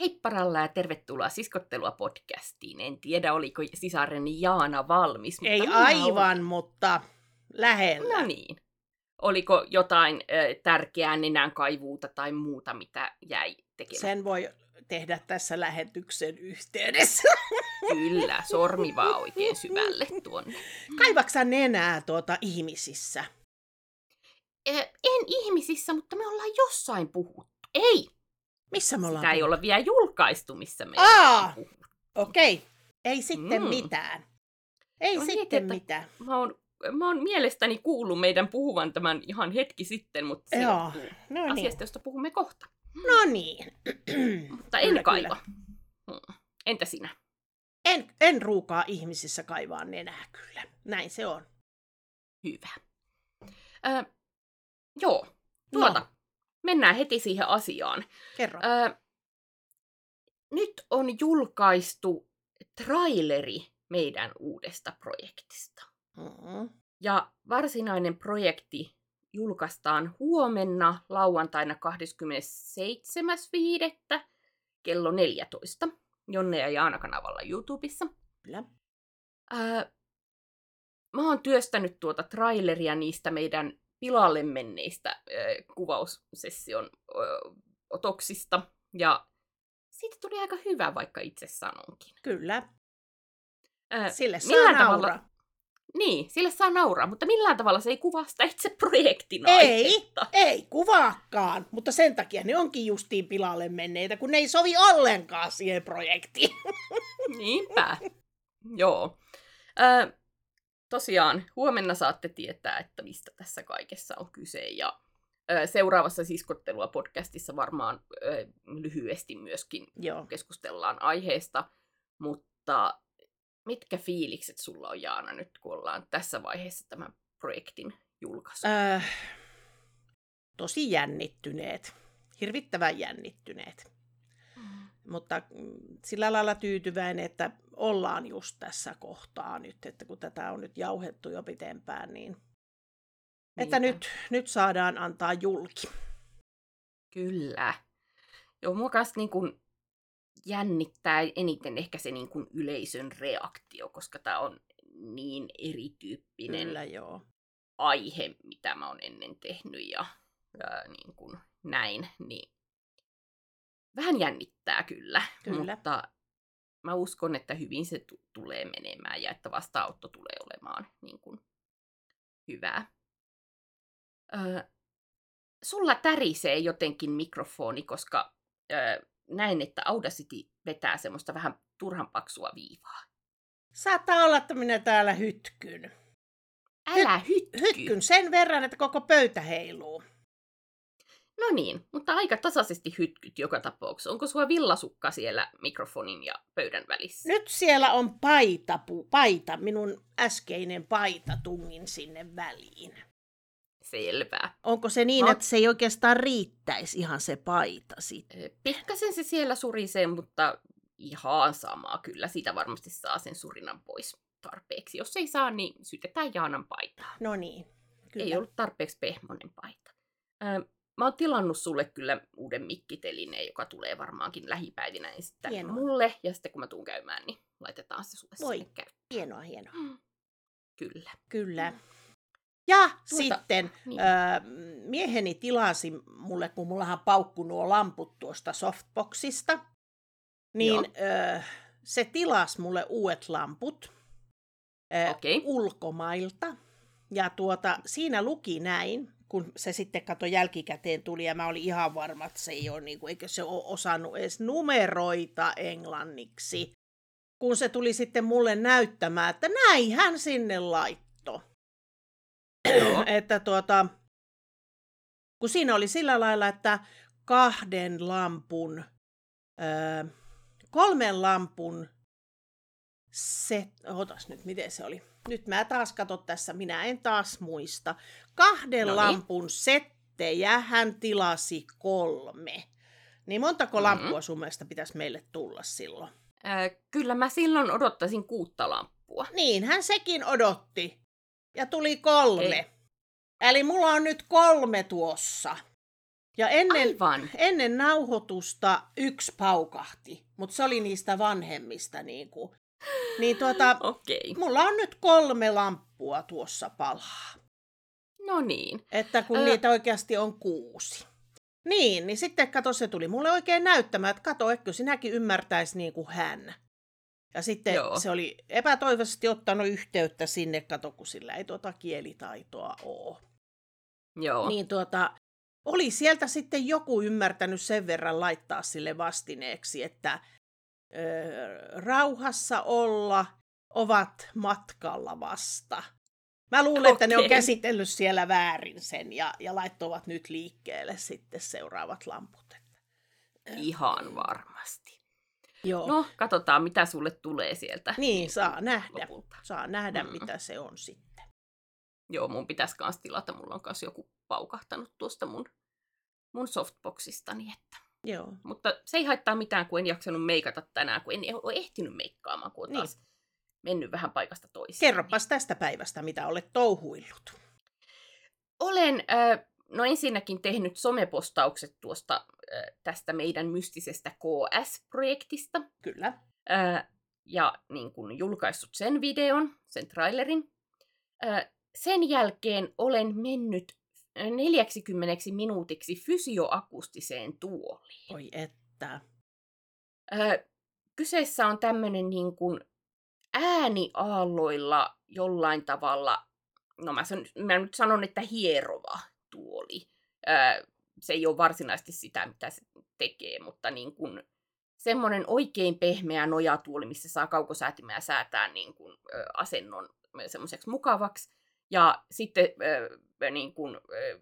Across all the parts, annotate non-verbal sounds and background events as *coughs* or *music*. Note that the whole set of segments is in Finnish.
Heipparalla ja tervetuloa Siskottelua podcastiin. En tiedä, oliko sisareni Jaana valmis. Mutta Ei aivan, oli... mutta lähellä. No niin. Oliko jotain ö, tärkeää nenän kaivuuta tai muuta, mitä jäi tekemään? Sen voi tehdä tässä lähetyksen yhteydessä. *laughs* Kyllä, sormi vaan oikein syvälle tuonne. Kaivaksa nenää tuota ihmisissä? En ihmisissä, mutta me ollaan jossain puhuttu. Ei, missä me ollaan Sitä ei olla vielä julkaistu, missä me Aa, okei. Okay. Ei sitten mm. mitään. Ei no sitten niin, mitään. Mä oon, mä oon mielestäni kuullut meidän puhuvan tämän ihan hetki sitten, mutta se Joo. No niin. asiasta, josta puhumme kohta. No niin. mutta en kyllä, kaiva. Kyllä. Mm. Entä sinä? En, en ruukaa ihmisissä kaivaa nenää kyllä. Näin se on. Hyvä. Ö, joo, tuota. No mennään heti siihen asiaan. Kerro. Öö, nyt on julkaistu traileri meidän uudesta projektista. Mm-hmm. Ja varsinainen projekti julkaistaan huomenna lauantaina 27.5. kello 14 Jonne ja Jaana kanavalla YouTubessa. Kyllä. Öö, mä oon työstänyt tuota traileria niistä meidän pilalle menneistä äh, kuvaussession äh, otoksista. Ja siitä tuli aika hyvä, vaikka itse sanonkin. Kyllä. Äh, sille saa millään naura. Tavalla, niin, sille saa nauraa, mutta millään tavalla se ei kuvaa sitä *laughs* itse projektin Ei, ei kuvaakaan, mutta sen takia ne onkin justiin pilalle menneitä, kun ne ei sovi ollenkaan siihen projektiin. Niinpä. *laughs* Joo. Äh, tosiaan huomenna saatte tietää, että mistä tässä kaikessa on kyse. Ja ö, seuraavassa siskottelua podcastissa varmaan ö, lyhyesti myöskin Joo. keskustellaan aiheesta. Mutta mitkä fiilikset sulla on Jaana nyt, kun ollaan tässä vaiheessa tämän projektin julkaisu? Äh, tosi jännittyneet. Hirvittävän jännittyneet. Mutta sillä lailla tyytyväinen, että ollaan just tässä kohtaa nyt, että kun tätä on nyt jauhettu jo pitempään, niin Niinpä. että nyt, nyt saadaan antaa julki. Kyllä. Joo, mua kanssa niin kun jännittää eniten ehkä se niin kun yleisön reaktio, koska tämä on niin erityyppinen Kyllä, joo. aihe, mitä mä oon ennen tehnyt ja, ja niin kun näin, niin vähän jännittää kyllä, kyllä. mutta mä uskon, että hyvin se t- tulee menemään ja että vastaanotto tulee olemaan niin kuin, hyvää. Öö, sulla tärisee jotenkin mikrofoni, koska öö, näen, että Audacity vetää semmoista vähän turhan paksua viivaa. Saattaa olla, että minä täällä hytkyn. Älä hytky. Hytkyn sen verran, että koko pöytä heiluu. No niin, mutta aika tasaisesti hytkyt joka tapauksessa. Onko sulla villasukka siellä mikrofonin ja pöydän välissä? Nyt siellä on paita, pu, paita, minun äskeinen paita tungin sinne väliin. Selvä. Onko se niin, no. että se ei oikeastaan riittäisi ihan se paita sitten? Pikkasen se siellä surisee, mutta ihan samaa kyllä. Siitä varmasti saa sen surinan pois tarpeeksi. Jos ei saa, niin sytetään Jaanan paitaa. No niin. Kyllä. Ei ollut tarpeeksi pehmonen paita. Mä oon tilannut sulle kyllä uuden mikkitelineen, joka tulee varmaankin lähipäivinä sitten hienoa. mulle. Ja sitten kun mä tuun käymään, niin laitetaan se sulle Voi. sinne käyttöön. Hienoa, hienoa. Mm. Kyllä. Kyllä. Ja tuota, sitten niin. ö, mieheni tilasi mulle, kun mullahan paukku nuo lamput tuosta softboxista, niin ö, se tilasi mulle uudet lamput ö, okay. ulkomailta. Ja tuota, siinä luki näin, kun se sitten kato jälkikäteen tuli ja mä olin ihan varma, että se ei ole, niin kuin, eikö se ole osannut edes numeroita englanniksi. Kun se tuli sitten mulle näyttämään, että näin hän sinne laitto. *clears throat* että tuota, kun siinä oli sillä lailla, että kahden lampun, öö, kolmen lampun se, otas nyt, miten se oli? Nyt mä taas katon tässä, minä en taas muista. Kahden Noniin. lampun settejä hän tilasi kolme. Niin montako mm-hmm. lampua sun mielestä pitäisi meille tulla silloin? Äh, kyllä mä silloin odottaisin kuutta lamppua. Niin, hän sekin odotti. Ja tuli kolme. Ei. Eli mulla on nyt kolme tuossa. Ja ennen, Aivan. ennen nauhoitusta yksi paukahti, mutta se oli niistä vanhemmista. Niin, kuin. Niin tuota, okay. mulla on nyt kolme lamppua tuossa palaa. No niin. Että kun Ö... niitä oikeasti on kuusi. Niin, niin sitten kato, se tuli mulle oikein näyttämään, että kato, eikö sinäkin ymmärtäisi niin kuin hän. Ja sitten Joo. se oli epätoivoisesti ottanut yhteyttä sinne, kato, kun sillä ei tuota kielitaitoa ole. Joo. Niin tuota, oli sieltä sitten joku ymmärtänyt sen verran laittaa sille vastineeksi, että rauhassa olla ovat matkalla vasta. Mä luulen, okay. että ne on käsitellyt siellä väärin sen ja, ja laittoivat nyt liikkeelle sitten seuraavat lamput. Ihan varmasti. Joo. No, katsotaan mitä sulle tulee sieltä. Niin, saa nähdä. Lopulta. Saa nähdä, mm. mitä se on sitten. Joo, mun pitäisi kans tilata. Mulla on kans joku paukahtanut tuosta mun, mun softboxistani. Että. Joo. Mutta se ei haittaa mitään, kun en jaksanut meikata tänään, kun en ole ehtinyt meikkaamaan, kun niin. taas mennyt vähän paikasta toiseen. Kerropas tästä päivästä, mitä olet touhuillut. Olen, äh, no ensinnäkin tehnyt somepostaukset tuosta äh, tästä meidän mystisestä KS-projektista. Kyllä. Äh, ja niin kuin julkaissut sen videon, sen trailerin. Äh, sen jälkeen olen mennyt 40 minuutiksi fysioakustiseen tuoliin. Oi että. Äh, kyseessä on tämmöinen niin kuin ääniaalloilla jollain tavalla, no mä, san, mä nyt sanon, että hierova tuoli. Öö, se ei ole varsinaisesti sitä, mitä se tekee, mutta niin kuin semmoinen oikein pehmeä nojatuoli, missä saa kaukosäätimää säätää niin kuin, ö, asennon semmoiseksi mukavaksi. Ja sitten ö, niin kuin, ö,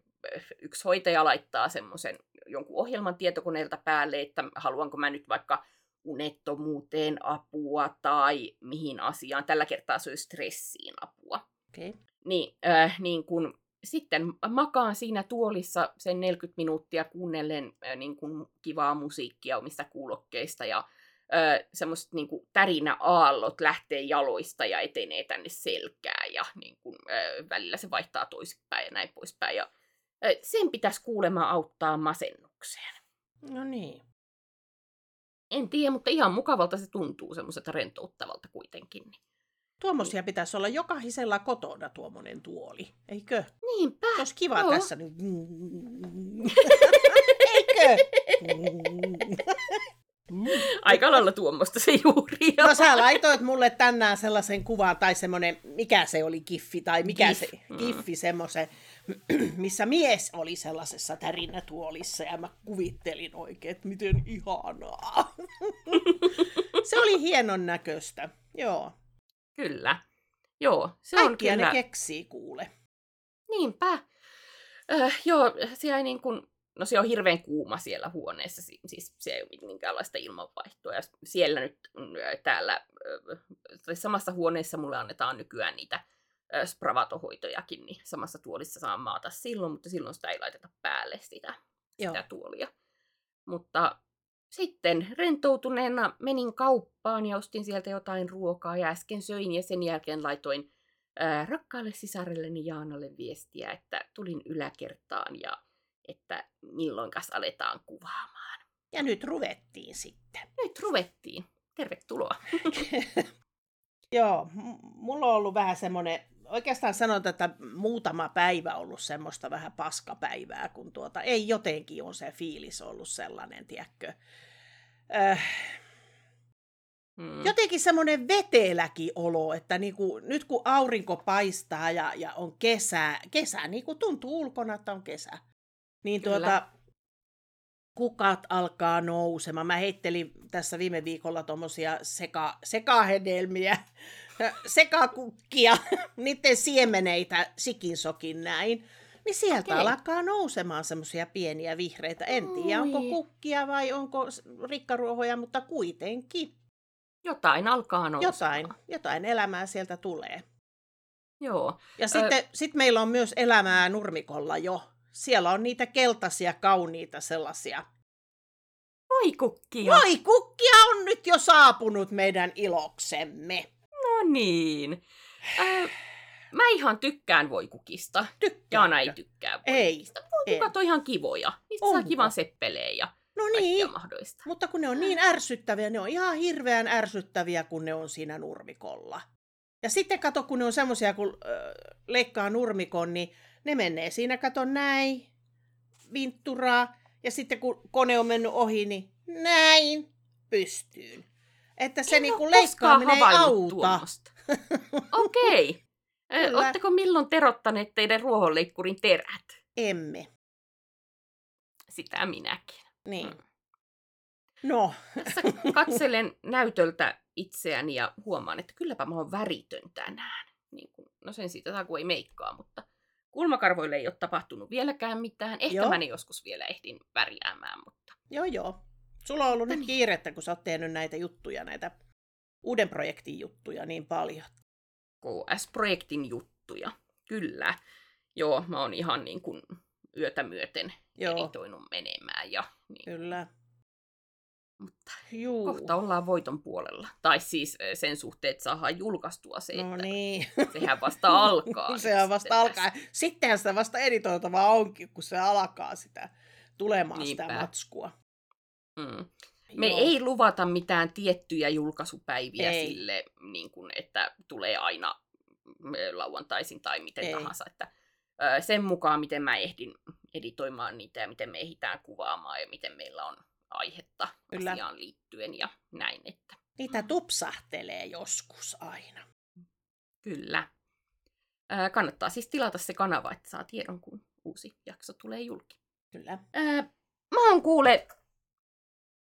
yksi hoitaja laittaa semmoisen jonkun ohjelman tietokoneelta päälle, että haluanko mä nyt vaikka unettomuuteen apua tai mihin asiaan. Tällä kertaa se olisi stressiin apua. Okay. Niin, äh, niin kun, sitten makaan siinä tuolissa sen 40 minuuttia kuunnellen äh, niin kun, kivaa musiikkia omista kuulokkeista ja semmoiset niin tärinäaallot lähtee jaloista ja etenee tänne selkään ja niin kun, äh, välillä se vaihtaa toisinpäin ja näin poispäin. Ja, äh, sen pitäisi kuulemma auttaa masennukseen. No niin. En tiedä, mutta ihan mukavalta se tuntuu, semmoiselta rentouttavalta kuitenkin. Tuommoisia pitäisi olla jokaisella kotona tuommoinen tuoli, eikö? Niinpä. Olisi kiva Joo. tässä nyt. *laughs* eikö? *laughs* Aika lailla tuommoista se juuri on. No sä laitoit mulle tänään sellaisen kuvan, tai semmoinen, mikä se oli, kiffi, tai mikä Gif. se, kiffi, semmoisen, missä mies oli sellaisessa tärinätuolissa ja mä kuvittelin oikein, että miten ihanaa. *laughs* se oli hienon näköistä, joo. Kyllä, joo. Se on kyllä... ne keksii kuule. Niinpä. Öh, joo, siellä ei niin kuin, no se on hirveän kuuma siellä huoneessa, siis se ei ole minkäänlaista ilmanvaihtoa. Ja siellä nyt täällä samassa huoneessa mulle annetaan nykyään niitä spravatohoitojakin, niin samassa tuolissa saa maata silloin, mutta silloin sitä ei laiteta päälle sitä, sitä tuolia. Mutta sitten rentoutuneena menin kauppaan ja ostin sieltä jotain ruokaa ja äsken söin ja sen jälkeen laitoin ää, rakkaalle sisarelleni Jaanalle viestiä, että tulin yläkertaan ja että milloinkas aletaan kuvaamaan. Ja nyt ruvettiin sitten. Nyt ruvettiin. Tervetuloa. *laughs* Joo, mulla on ollut vähän semmoinen oikeastaan sanon, että muutama päivä ollut semmoista vähän paskapäivää, kun tuota, ei jotenkin on se fiilis ollut sellainen, tiedätkö. Äh, hmm. Jotenkin semmoinen veteläkin olo, että niinku, nyt kun aurinko paistaa ja, ja on kesä, kesä niin kuin tuntuu ulkona, että on kesä, niin Kyllä. tuota, kukat alkaa nousemaan. Mä heittelin tässä viime viikolla tuommoisia seka, sekahedelmiä *laughs* sekakukkia, *laughs* niiden siemeneitä sikinsokin näin, niin sieltä okay. alkaa nousemaan semmoisia pieniä vihreitä. En tiedä, onko kukkia vai onko rikkaruohoja, mutta kuitenkin. Jotain alkaa nousemaan. Jotain, jotain elämää sieltä tulee. Joo. Ja sitten Ö... sit meillä on myös elämää nurmikolla jo. Siellä on niitä keltaisia, kauniita sellaisia. Voi kukkia. Voi kukkia on nyt jo saapunut meidän iloksemme niin. Äh, mä ihan tykkään voikukista. Tykkään. Jaana ei tykkää voikukista. Ei, Voikukat on ihan kivoja. Niistä saa kivan seppeleen ja No niin, mahdollista. mutta kun ne on niin ärsyttäviä, ne on ihan hirveän ärsyttäviä, kun ne on siinä nurmikolla. Ja sitten kato, kun ne on semmoisia, kun äh, leikkaa nurmikon, niin ne menee siinä, kato näin, vintturaa, ja sitten kun kone on mennyt ohi, niin näin pystyyn. Että se En niinku leikkaaminen ei auta. *laughs* Okei. Okay. Kyllä. Oletteko milloin terottaneet teidän ruohonleikkurin terät? Emme. Sitä minäkin. Niin. Mm. No, Tässä katselen näytöltä itseäni ja huomaan, että kylläpä mä oon väritön tänään. Niin kuin, no sen siitä saa, kun ei meikkaa, mutta kulmakarvoille ei ole tapahtunut vieläkään mitään. Ehkä Joo. mä ne joskus vielä ehdin värjäämään, mutta joo joo. Sulla on ollut No nyt niin. kiirettä, kun sä oot tehnyt näitä juttuja, näitä uuden projektin juttuja niin paljon. KS-projektin juttuja. Kyllä. Joo, mä oon ihan niin kuin yötä myöten Joo, editoinut menemään. Ja, niin, kyllä. Mutta Juu. kohta ollaan voiton puolella. Tai siis eh, sen suhteen, että saadaan julkaistua se, No että niin. sehän vasta alkaa. se *laughs* nyt on vasta alkaa. tässä. Sittenhän sitä vasta editoitavaa onkin, kun se alkaa sitä tulemaan sitä Niinpä. matskua. Mm. Me Joo. ei luvata mitään tiettyjä julkaisupäiviä Ei. sille, niin kuin, että tulee aina mm, lauantaisin tai miten Ei. tahansa. Että, sen mukaan, miten mä ehdin editoimaan niitä ja miten me ehditään kuvaamaan ja miten meillä on aihetta Kyllä. asiaan liittyen ja näin. Että, Niitä tupsahtelee joskus aina. kyllä. Kannattaa siis tilata se kanava, että saa tiedon, kun uusi jakso tulee julki. Kyllä. Ää, mä oon kuule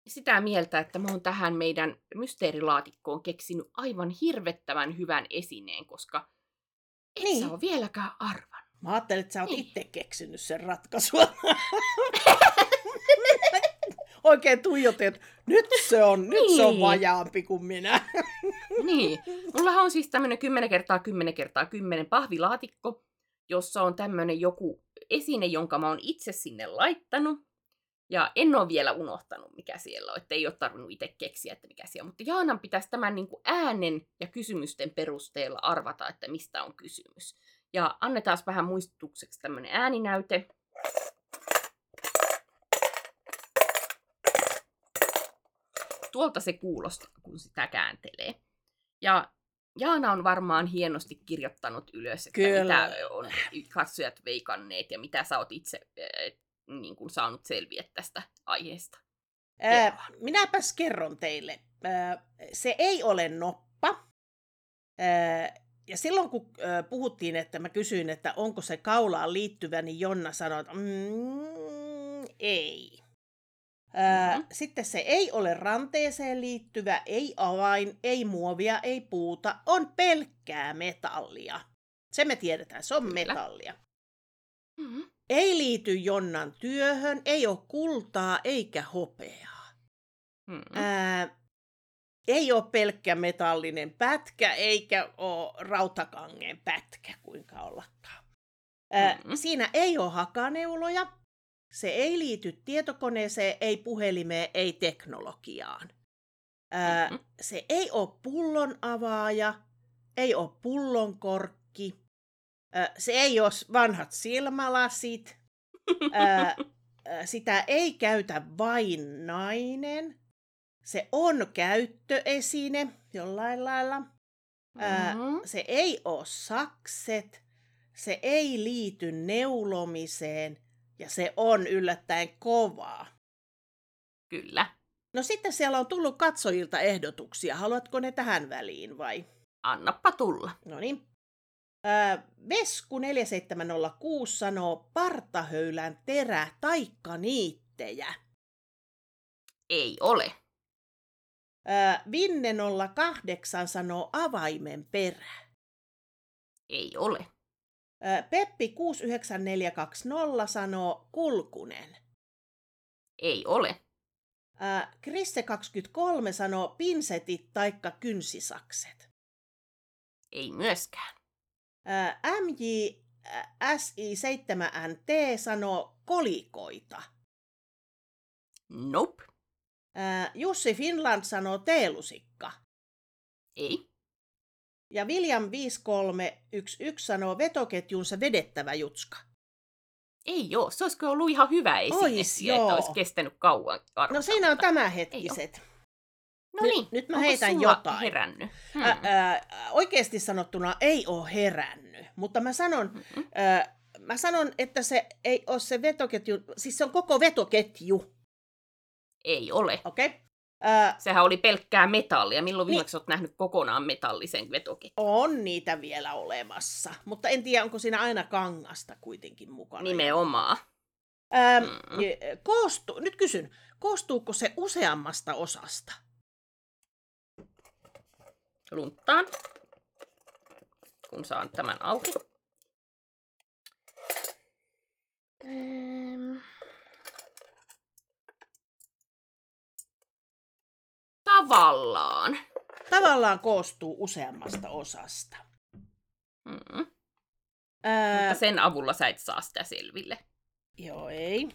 sitä mieltä, että mä oon tähän meidän mysteerilaatikkoon keksinyt aivan hirvettävän hyvän esineen, koska et Niin. sä oo vieläkään arvan. Mä ajattelin, että sä oot Niin. itse keksinyt sen ratkaisua. *laughs* Oikein tuijotin, että nyt se on, nyt se on Niin. vajaampi kuin minä. *laughs* Niin, mullahan on siis tämmönen 10 kertaa 10 kertaa 10 pahvilaatikko, jossa on tämmönen joku esine, jonka mä oon itse sinne laittanut. Ja en ole vielä unohtanut, mikä siellä on, että ei ole tarvinnut itse keksiä, että mikä siellä on. Mutta Jaanan pitäisi tämän niin kuin äänen ja kysymysten perusteella arvata, että mistä on kysymys. Ja annetaan vähän muistutukseksi tämmöinen ääninäyte. Tuolta se kuulostaa, kun sitä kääntelee. Ja Jaana on varmaan hienosti kirjoittanut ylös, että Kyllä. mitä on katsojat veikanneet ja mitä sä oot itse äh, niin kuin saanut selviä tästä aiheesta. Ää, minäpäs kerron teille. Ää, se ei ole noppa. Ää, ja silloin kun puhuttiin, että mä kysyin, että onko se kaulaan liittyvä, niin Jonna sanoi, että mm, ei. Ää, Mhm. Sitten se ei ole ranteeseen liittyvä, ei avain, ei muovia, ei puuta, on pelkkää metallia. Se me tiedetään, se on Kyllä. metallia. Mm-hmm. Ei liity Jonnan työhön, ei ole kultaa eikä hopeaa. Mm-hmm. Ää, ei ole pelkkä metallinen pätkä, eikä ole rautakangen pätkä, kuinka ollakaan. Ää, Mhm. Siinä ei ole hakaneuloja, se ei liity tietokoneeseen, ei puhelimeen, ei teknologiaan. Ää, Mhm. Se ei ole pullon avaaja, ei ole pullon korkki, ää, se ei ole vanhat silmälasit, ää, sitä ei käytä vain nainen. Se on käyttöesine jollain lailla. Ää, Mhm. Se ei ole sakset, se ei liity neulomiseen ja se on yllättäen kovaa. Kyllä. No sitten siellä on tullut katsojilta ehdotuksia. Haluatko ne tähän väliin vai? Annappa tulla. No niin. Ää, Vesku 4706 sanoo partahöylän terä taikka niittejä. Ei ole. Ää, Vinne 08 sanoo avaimen perä. Ei ole. Ää, Peppi 69420 sanoo kulkunen. Ei ole. Ää, Krisse 23 sanoo pinsetit taikka kynsisakset. Ei myöskään. Ää, MJ ää, SI7NT sanoo kolikoita. Nope. Jussi Finland sanoo teelusikka. Ei. Ja William 5311 sanoo vetoketjunsa vedettävä jutska. Ei joo, se olisiko ollut ihan hyvä esine Ois, siihen, että joo. olisi kestänyt kauan No siinä on tämänhetkiset. No Nyt- niin, nyt mä onko heitän jotain. herännyt? Hmm. Ä, ä, oikeasti sanottuna ei ole herännyt, mutta mä sanon, Mm-mm. ä, mä sanon, että se ei ole se vetoketju, siis se on koko vetoketju, Ei ole. okei? Okay? Ä, Sehän oli pelkkää metallia. Milloin Niin. viimeksi olet nähnyt kokonaan metallisen vetoketjun? on niitä vielä olemassa, mutta en tiedä, onko siinä aina kangasta kuitenkin mukana. Nimenomaan. Ä, Mm. koostu, nyt kysyn, koostuuko se useammasta osasta? Lunttaan. Kun saan tämän auki. Ähm. Tavallaan. Tavallaan koostuu useammasta osasta. Mm. Ää, Mutta sen avulla sä et saa sitä selville. Joo, ei.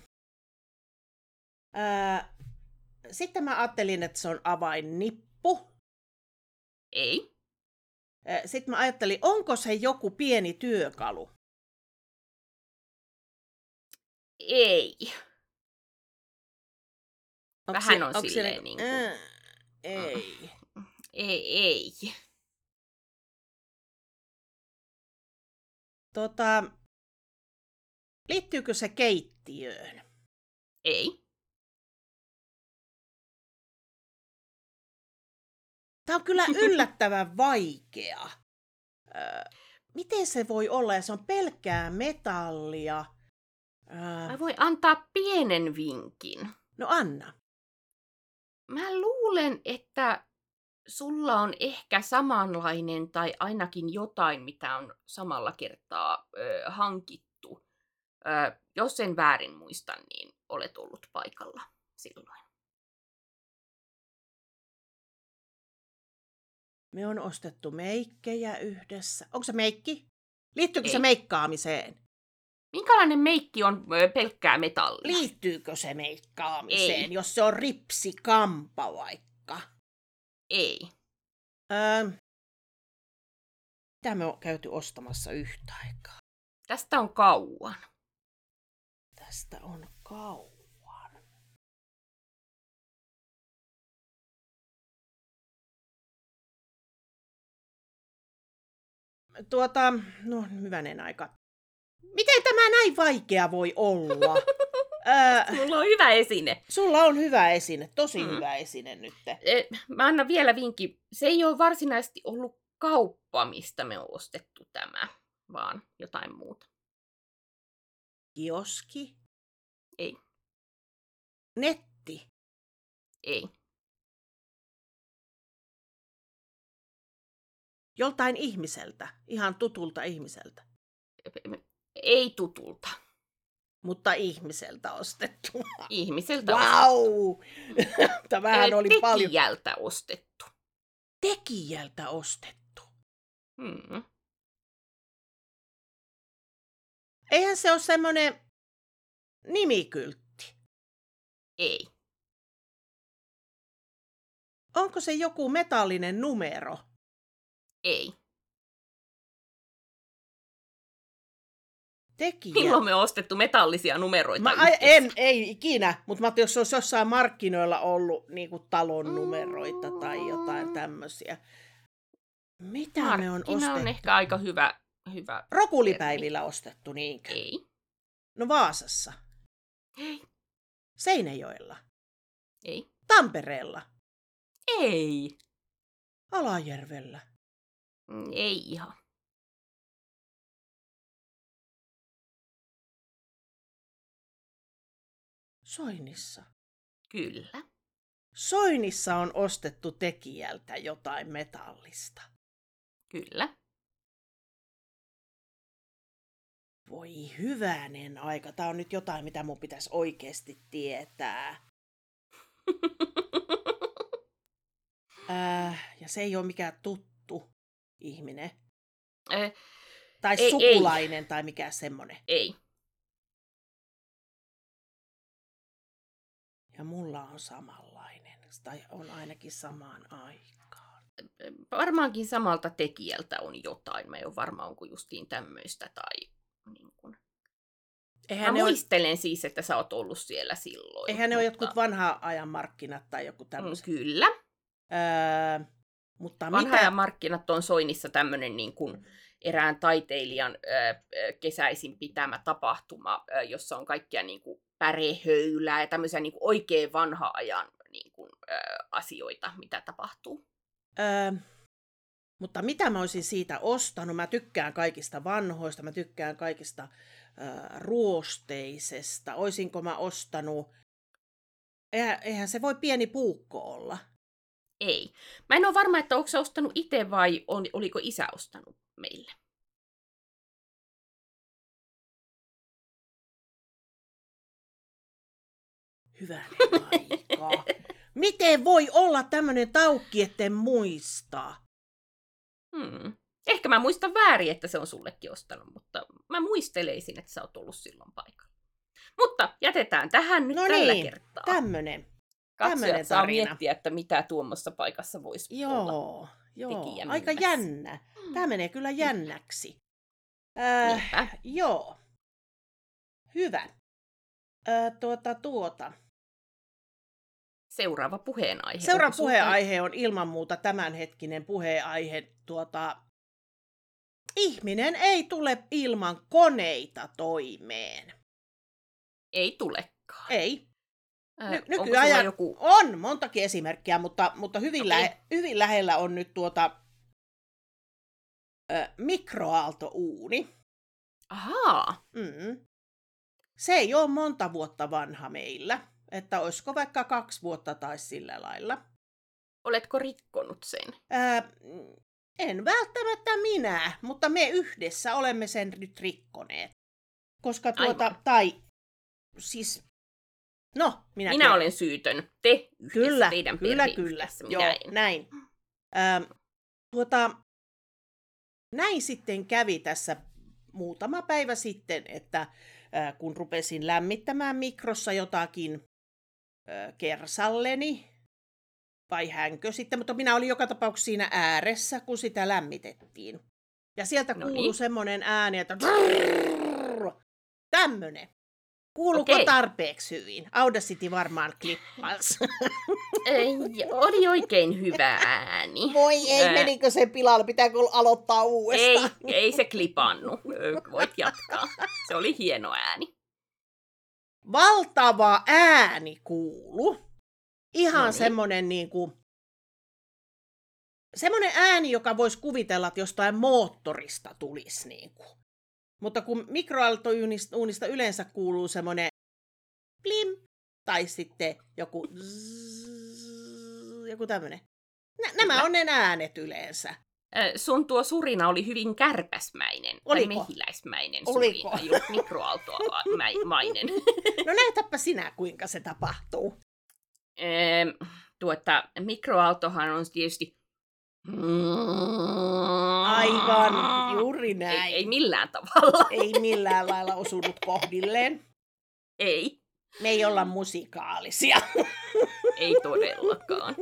Ää, sitten mä ajattelin, että se on avainnippu. Ei. Sitten mä ajattelin, onko se joku pieni työkalu? Ei. Onko Vähän se- on onko se silleen niinku- niinku- Ää, ei. Ei, ei. Tota, liittyykö se keittiöön? Ei. Tämä on kyllä *laughs* yllättävän vaikea. Ää, miten se voi olla, ja se on pelkkää metallia? Ää, Mä voin antaa pienen vinkin. no anna. Mä luulen, että sulla on ehkä samanlainen tai ainakin jotain, mitä on samalla kertaa ö, hankittu. Ö, jos en väärin muista, niin olet ollut paikalla silloin. Me on ostettu meikkejä yhdessä. Onko se meikki? Liittyykö se Ei. meikkaamiseen? Minkälainen meikki on pelkkää metallia? Liittyykö se meikkaamiseen, Ei. jos se on ripsikampa vaikka? Ei. Öö, mitä me on käyty ostamassa yhtä aikaa? Tästä on kauan. Tästä on kauan. Tuota, no hyvänen aika. Miten tämä näin vaikea voi olla? *laughs* Öö, Mulla on hyvä esine. sulla on hyvä esine, tosi Mm. hyvä esine nyt. E, Mä annan vielä vinkin. Se ei ole varsinaisesti ollut kauppa, mistä me on ostettu tämä, vaan jotain muuta. Kioski, Ei, netti, ei, joltain ihmiseltä, ihan tutulta ihmiseltä, ei tutulta. mutta ihmiseltä ostettu. Ihmiseltä ostettu. Wow! *laughs* Tämähän Ö, oli paljon tekijältä ostettu. tekijältä ostettu. Hmm. Eihän se ole semmoinen nimikyltti. Ei, Onko se joku metallinen numero? ei. Tekijä. Milloin me on ostettu metallisia numeroita Mä, yhdessä? en, ei ikinä, mutta mä ajattelin, jos se olisi jossain markkinoilla ollut niin kuin talon numeroita tai jotain tämmöisiä. Mitä me on Markkina ostettu? on ehkä aika hyvä. hyvä. Rokulipäivillä ostettu, niinkö? Ei, No Vaasassa, ei, Seinäjoella, ei, Tampereella, ei. Alajärvellä. Mm, Ei ihan. Soinissa. Kyllä. Soinissa on ostettu tekijältä jotain metallista. Kyllä. Voi hyvänen aika. Tämä on nyt jotain, mitä mun pitäisi oikeasti tietää. *laughs* Äh, ja se ei ole mikään tuttu ihminen. Ö, Tai Ei, sukulainen tai mikä semmonen. ei. Ja mulla on samanlainen. Tai on ainakin samaan aikaan. varmaankin samalta tekijältä on jotain. Mä en ole varma, onko justiin tämmöistä tai niin kuin. Eihän Mä muistelen ole... siis, että sä oot ollut siellä silloin. Eihän mutta... ne ole jotkut vanha ajan markkinat tai joku. Mm, kyllä. Öö, mutta vanha mitä... ajan markkinat on Soinissa tämmöinen niin kuin erään taiteilijan ö, kesäisin pitämä tapahtuma, ö, jossa on kaikkia niin kuin pärehöylää ja tämmöisiä niin kuin oikein vanha ajan niin kuin, ö, asioita, mitä tapahtuu. Öö, mutta mitä mä olisin siitä ostanut? Mä tykkään kaikista vanhoista, mä tykkään kaikista ö, ruosteisesta. Oisinko mä ostanut... Eihän, eihän se voi pieni puukko olla. Ei. Mä en ole varma, että onko se ostanut itse vai on, oliko isä ostanut meille. Hyvä. Miten voi olla tämmöinen taukki, etten muista? Hmm. Ehkä mä muistan väärin, että se on sullekin ostanut, mutta mä muisteleisin, että sä oot ollut silloin paikalla. Mutta jätetään tähän nyt no tällä niin, kertaa. tämmönen. Katsojat saa miettiä, että mitä tuommoissa paikassa voisi joo, olla. Joo, aika jännä. Tämä menee kyllä jännäksi. Äh, joo. Hyvä. Äh, tuota, tuota. Seuraava puheenaihe. Seuraava puheenaihe on ilman muuta tämänhetkinen puheenaihe. Tuota, ihminen ei tule ilman koneita toimeen. Ei tulekaan. Ei. Ny- nykyajan joku... on montakin esimerkkiä, mutta, mutta hyvin, okay. lähe, hyvin lähellä on nyt tuota ö, mikroaaltouuni. Ahaa. Mm. Se ei ole monta vuotta vanha meillä. Että olisiko vaikka kaksi vuotta tai sillä lailla. Oletko rikkonut sen? Ää, en välttämättä minä, mutta me yhdessä olemme sen nyt rikkoneet. Koska tuota, Aivan. tai siis, no, minä, minä olen syytön. Te yhdessä, kyllä, teidän kyllä, kyllä. Joo, en. näin. Ää, tuota, näin sitten kävi tässä muutama päivä sitten, että ää, kun rupesin lämmittämään mikrossa jotakin kersalleni, vai hänkö sitten, mutta minä olin joka tapauksessa siinä ääressä, kun sitä lämmitettiin. Ja sieltä no kuului niin. semmoinen ääni, että tämmönen. Kuuluuko okay. tarpeeksi hyvin? Audacity varmaan klippasi. Ei, oli oikein hyvä ääni. Voi ei, Ää... menikö se pilalle? Pitääkö aloittaa uudestaan? Ei, ei se klipannut. Voit jatkaa. Se oli hieno ääni valtava ääni kuulu. Ihan no niin. semmoinen niin kuin, semmoinen ääni, joka voisi kuvitella, että jostain moottorista tulisi. Niin kuin. Mutta kun mikroaaltouunista yleensä kuuluu semmoinen plim, tai sitten joku zzz, joku tämmöinen. Nämä on ne äänet yleensä sun tuo surina oli hyvin kärpäsmäinen Oliko? tai mehiläismäinen Oliko? surina, just mikroaaltomainen. *laughs* *laughs* no näytäpä sinä, kuinka se tapahtuu. tuota, mikroaaltohan on tietysti Aivan, juuri näin. Ei, ei millään tavalla. Ei *laughs* millään lailla osunut kohdilleen. Ei. Me ei olla musikaalisia. Ei todellakaan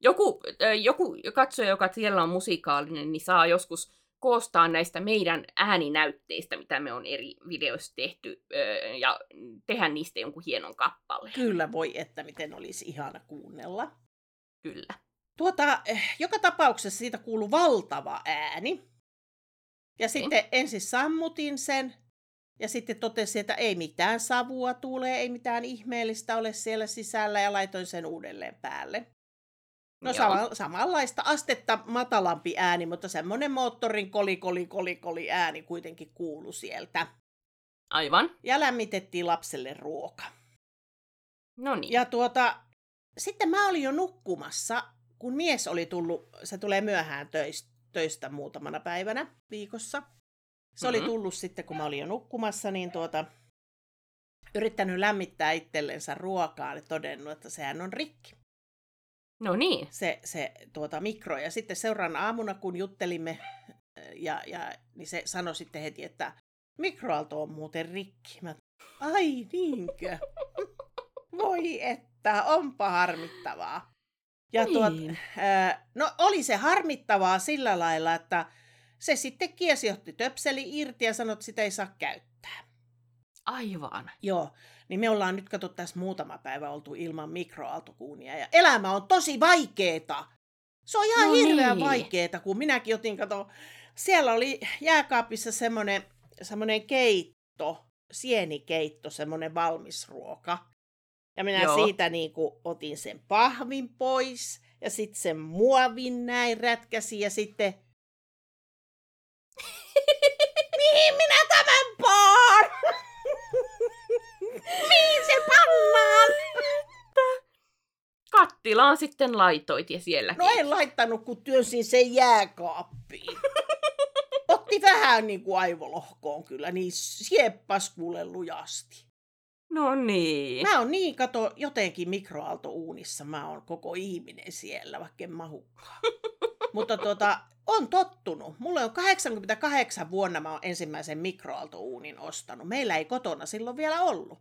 joku, joku katsoja, joka siellä on musikaalinen, niin saa joskus koostaa näistä meidän ääninäytteistä, mitä me on eri videoissa tehty, ja tehdä niistä jonkun hienon kappaleen. Kyllä voi, että miten olisi ihana kuunnella. Kyllä. Tuota, eh, joka tapauksessa siitä kuuluu valtava ääni. Ja sitten niin. ensin sammutin sen, ja sitten totesin, että ei mitään savua tule, ei mitään ihmeellistä ole siellä sisällä, ja laitoin sen uudelleen päälle. No sama, samanlaista astetta matalampi ääni, mutta semmoinen moottorin koli, koli, koli, koli ääni kuitenkin kuulu sieltä. Aivan. Ja lämmitettiin lapselle ruoka. No niin. Ja tuota, sitten mä olin jo nukkumassa, kun mies oli tullut, se tulee myöhään töistä, töistä muutamana päivänä viikossa. Se mm-hmm. oli tullut sitten, kun mä olin jo nukkumassa, niin tuota, yrittänyt lämmittää itsellensä ruokaa ja todennut, että sehän on rikki. No niin. Se, se tuota, mikro. Ja sitten seuraan aamuna, kun juttelimme, ja, ja, niin se sanoi sitten heti, että mikroaalto on muuten rikki. Mä, ai niinkö? *laughs* Voi että, onpa harmittavaa. Ja tuot, niin. ää, no oli se harmittavaa sillä lailla, että se sitten kiesi otti töpseli irti ja sanoi, että sitä ei saa käyttää. Aivan. Joo, niin me ollaan nyt katsottu tässä muutama päivä oltu ilman mikroaaltokuunia ja elämä on tosi vaikeeta. Se on ihan no hirveän niin. vaikeeta, kun minäkin otin, kato, siellä oli jääkaapissa semmoinen, semmoinen keitto, sienikeitto, semmoinen valmis ruoka. Ja minä Joo. siitä niin kuin, otin sen pahvin pois ja sitten sen muovin näin rätkäsin ja sitten... *laughs* Mihin minä tämän paan? Mihin se pannaan? Kattilaan sitten laitoit ja siellä. No en laittanut, kun työnsin sen jääkaappiin. *laughs* Otti vähän niin kuin aivolohkoon kyllä, niin sieppas kuule lujasti. No niin. Mä oon niin, kato, jotenkin mikroaaltouunissa. Mä oon koko ihminen siellä, vaikka en mahukkaan. *laughs* Mutta tuota, on tottunut. Mulla on 88 vuonna mä oon ensimmäisen mikroaaltouunin ostanut. Meillä ei kotona silloin vielä ollut.